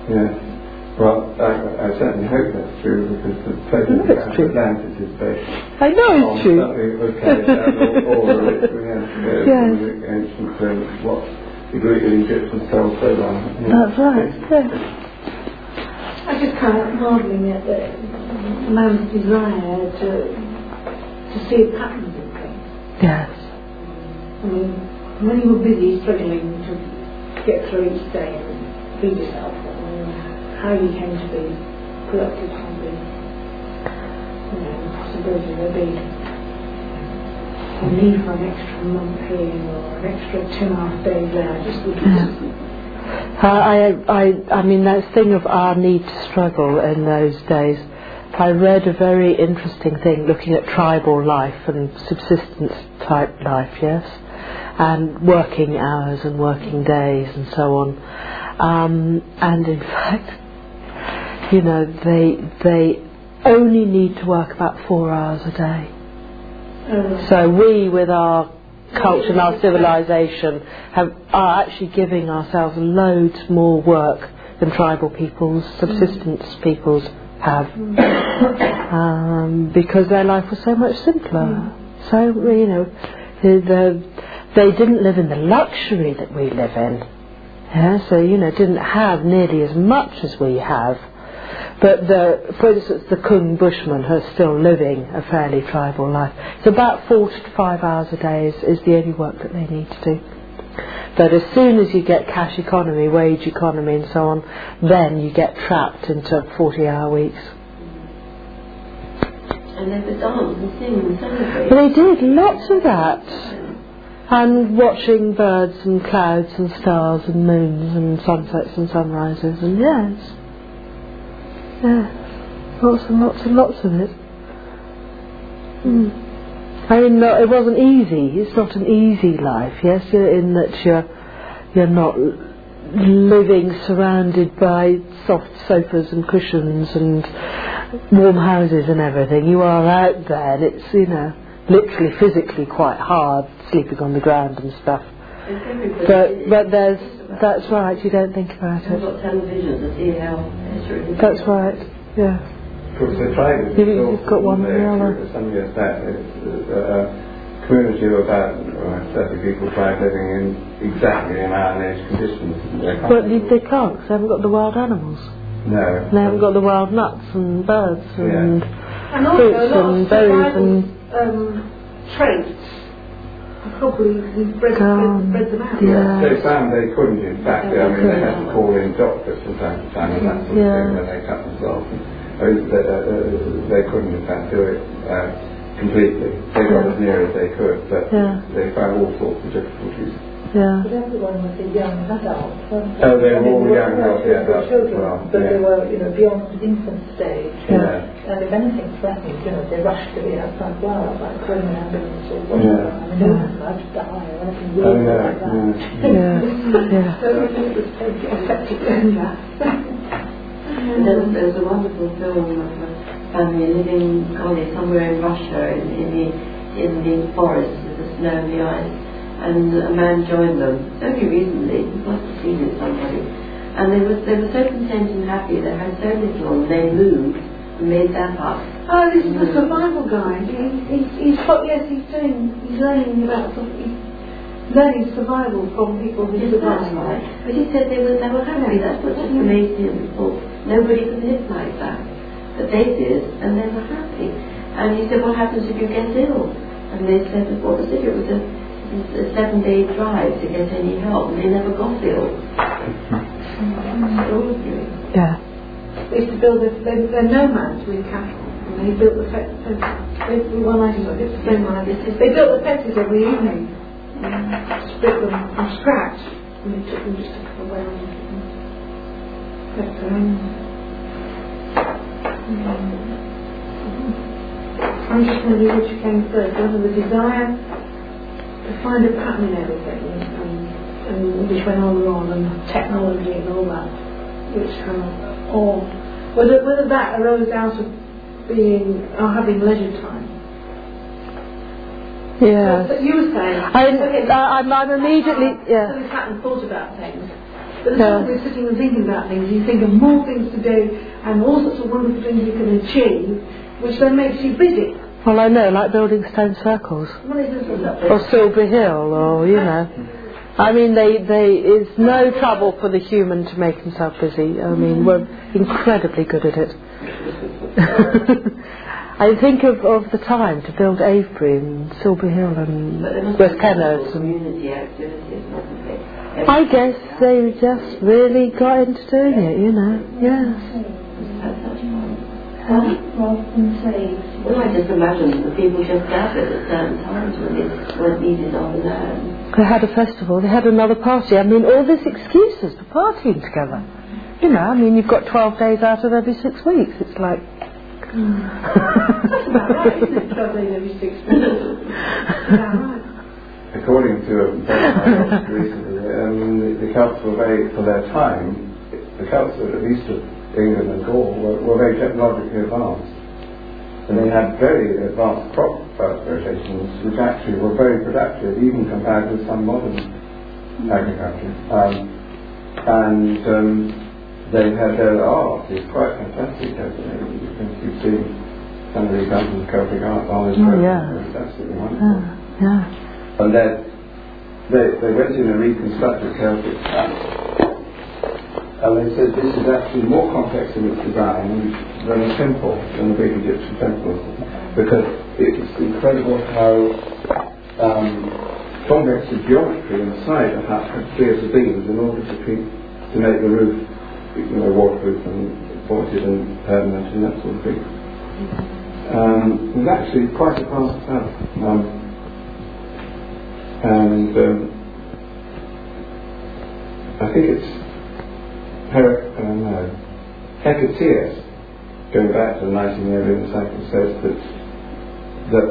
Yeah. Well, I, I certainly hope that's true because the present true. Atlantis is based I know it's true. something that was carried out all, all the way through the ancient, Yes. ancient um, what the Greek and Egyptians told so long. Yeah. That's right. Yes. I just kind of marvelling at the man's desire to to see patterns in things. Yes. I mean, when you were busy struggling to get through each day and feed yourself, and how you came to be productive hobby, you know, the possibility there be a need for an extra month here or an extra two and a half days there, just the I, I, I mean, that thing of our need to struggle in those days. I read a very interesting thing looking at tribal life and subsistence type life, yes, and working hours and working days and so on. Um, and in fact, you know, they they only need to work about four hours a day. Uh, So we, with our culture and our civilization, have, are actually giving ourselves loads more work than tribal peoples, subsistence peoples have, um, because their life was so much simpler. So you know, the, the, they didn't live in the luxury that we live in. Yeah, so you know, didn't have nearly as much as we have. But the, for instance, the Kung Bushman are still living a fairly tribal life. It's about four to five hours a day is, is the only work that they need to do. But as soon as you get cash economy, wage economy and so on, then you get trapped into 40 hour weeks. And they would dance and sing and celebrate. They did lots of that. And watching birds and clouds and stars and moons and sunsets and sunrises and yes. Yes. Lots and lots and lots of it. Mm. I mean, no, it wasn't easy. It's not an easy life, yes, you're in that you're, you're not living surrounded by soft sofas and cushions and warm houses and everything. You are out there and it's, you know, literally physically quite hard sleeping on the ground and stuff. But, but there's, that's right, you don't think about We've it. got television to see how history That's right, yeah. Of course, they tried it. You- you've got one or the other. Some years back, it's a community of about uh, 30 people tried living in exactly in Iron Age conditions. They can't- But they, they can't, 'cause they haven't got the wild animals. No. They haven't got the wild nuts and birds and And also fruits a lot and berries and um, traits have probably we've bred, Um, bred, bred them out. yeah. They found they couldn't, in fact. I mean, they had to call in doctors from time to time and that sort of thing when they cut themselves. I mean, they, uh, uh, they couldn't, in fact, do it uh, completely. They got Yeah. as near as they could, but Yeah. they found all sorts of difficulties. Yeah. But everyone was a young adult. weren't Oh, they were all young weren't healthy little adults as children, well, But they were, you know, beyond the infant stage. Yeah. And if anything threatened, you know, they rushed to the outside world, like calling an ambulance or whatever. Yeah. I mean, they wouldn't allowed to die or anything Oh, yeah, like that. Yeah. Yeah. So I think it was totally effective in that. There was, a wonderful film of um, a family living golly, somewhere in Russia in, in the in the forest with the snow and the ice, and a man joined them only recently. He must have seen it somebody, and they were they were so content and happy. They had so little, and they moved and made that up. Oh, this is the mm. survival guy. He, he's, he's, got- yes, he's doing, he's learning about, he's learning survival from people who Yes, that's survive. right. But he said they were they were happy. That's what just amazed him. Thought nobody could live like that, but they did, and they were happy. And he said, what happens if you get ill? And they said, what was it? It was a, it was a seven-day drive to get any help, and they never got ill. Extraordinary. Yeah. They used to build, a, they, they're nomads with cattle. And they built the fences. They, well, I saw it's the same one. I did. They built the fences every evening. Um, split them from scratch. And they took them just a couple of hours. But, um, I'm just wondering which came first, whether the desire to find a pattern in everything and, and which went on and on and technology and all that which kind of, or whether, whether that arose out of being, or having leisure time. Yeah. But you were saying, I'm, okay, I- I'm, I'm immediately, yeah. we sat and thought about things. But as you're sitting and thinking about things, you think of more things to do and all sorts of wonderful things you can achieve, which then makes you busy. Well, I know, like building stone circles. Well, it isn't that Or Silbury Hill, or, you know. I mean, they, they, it's no trouble for the human to make himself busy. I mean, we're incredibly good at it. I think of, of the time to build Avebury and Silbury Hill and But there must West Kennet. And. I guess they just really got into doing it, you know. Yes. Well, I just imagine that the people just gathered at certain times when they weren't needed on the land. They had a festival, they had another party. I mean, all these excuses for partying together. You know, I mean, you've got 12 days out of every six weeks. It's like. that's about right, isn't it? Travelling every six months. yeah, right. According to a paper recently, um, the, the Celts were very, for their time, the Celts at least of England and Gaul were, were very technologically advanced. And they had very advanced crop uh, rotations, which actually were very productive, even compared with some modern agriculture. Um, and um, they had their art it's quite fantastic. You can you've some of the examples of Celtic art on this Oh, yeah. It's absolutely wonderful. Yeah, yeah. And then they, they went in and reconstructed Celtic camps. And they said this is actually more complex in its design than a temple, than the big Egyptian temples. Because it's incredible how um, complex the geometry inside had to be the beams in order to, keep, to make the roof you know, waterproof and pointed and permanent and that sort of thing. Um, it actually quite advanced stuff. Um, and um, I think it's Her, uh, no, Hecataeus, going back to the Nightingale cycle, says that that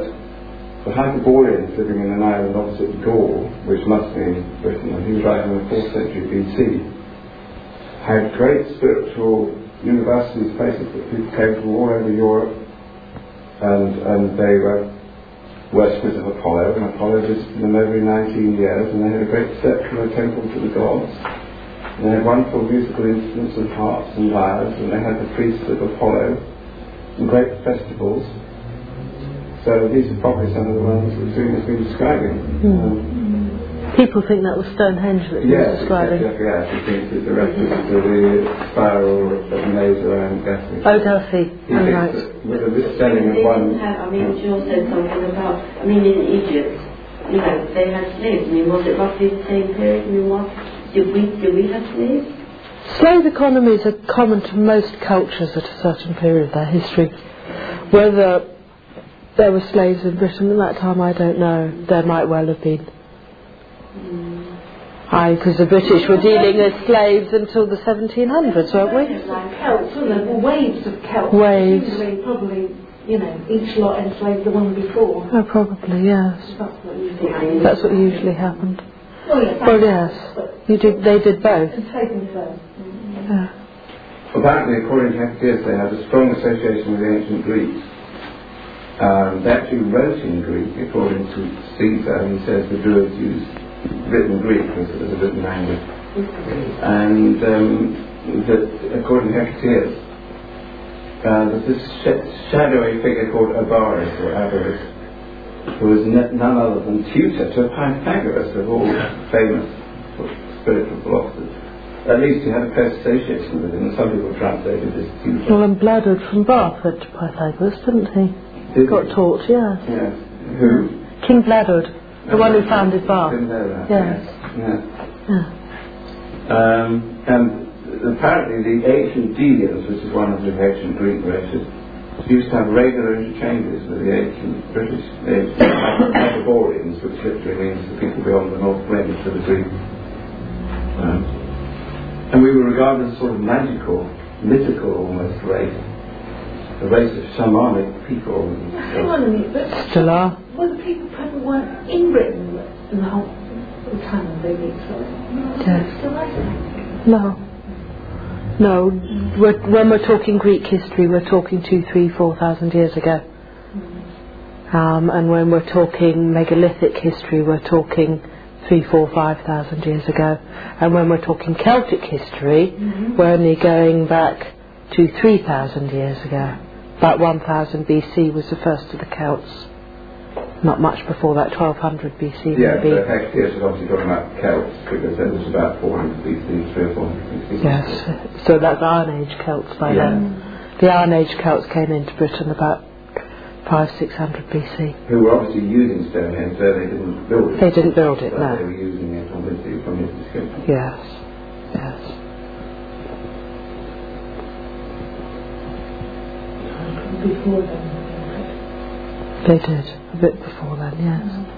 the Hyperboreans living in an island opposite Gaul, which must be in Britain, and he was writing in the 4th century BC, had great spiritual universities, places that people came from all over Europe, and, and they were worshippers of Apollo, and Apollo visited them every 19 years, and they had a great secular temple to the gods. And they had wonderful musical instruments and harps and lyres, and they had the priests of Apollo, and great festivals. So these are probably some of the ones that Zoom has been describing. Um, People think that was Stonehenge that he was yes, describing. exactly, yes, he thinks it's a reference to the spiral of maze around Gatsby. Oh, does he? He Oh, thinks right. with the misspelling They of one didn't have, I mean, Jill said something about, I mean, in Egypt, you know, they had slaves. I mean, was it roughly the same period? I mean, what, did we, did we have slaves? Slave economies are common to most cultures at a certain period of their history. Whether there were slaves in Britain at that time, I don't know. There might well have been. Hmm. Because the British were dealing as slaves until the 1700s, weren't we? Like Celts, wasn't there? Well, waves of Celts. Waves. Probably, you know, each lot enslaved the one before. Oh, probably, yes. That's what usually. That's what usually happened. Well, yes, Well, yes. You did, they did both. enslaving first. Yeah. Apparently, according to Epictetus, they had a strong association with the ancient Greeks. Um, they actually wrote in Greek, according to Caesar, and he says the Druids used written Greek as, as a written language. And um, that, according to Epictetus, uh, there's this sh- shadowy figure called Abaris, or Abaris, who was none other than tutor to Pythagoras of all famous spiritual philosophers. At least he had a close association with him, and some people translated this tutor. Well, and Bladud from Bath went to Pythagoras, didn't he? Did Got he? taught, yes. Yes. Who? King Bladud, the one who founded Bath. That. Yes. Yes. Yeah. Um, and apparently the ancient Delians, which is one of the ancient Greek races, used to have regular interchanges with the ancient British, the ancient Hyperboreans, which literally means the people beyond the North Wind to the Greeks. Um, and we were regarded as sort of magical, mythical almost race. A race of shamanic people. Hang on a minute, but Still are. well, the people present weren't in Britain in the whole the time of the Greeks, were they? Yes. Still like. No. No, we're, when we're talking Greek history, we're talking two, three, four thousand years ago. Um, and when we're talking megalithic history, we're talking three, four, five thousand years ago. And when we're talking Celtic history, we're only going back to three thousand years ago. About 1000 BC was the first of the Celts. Not much before that, 1200 BC Yeah, maybe. but Epictetus is obviously talking about Celts because it was about 400 BC, 3 or 400 BC. Yes, so that's Iron Age Celts by Yeah. then. The Iron Age Celts came into Britain about five, six hundred BC. Who were obviously using Stonehenge, though they didn't build it. They didn't build it, no. They were using it from his, from his description. Yes, yes. Before then. They did, a bit before then, yes.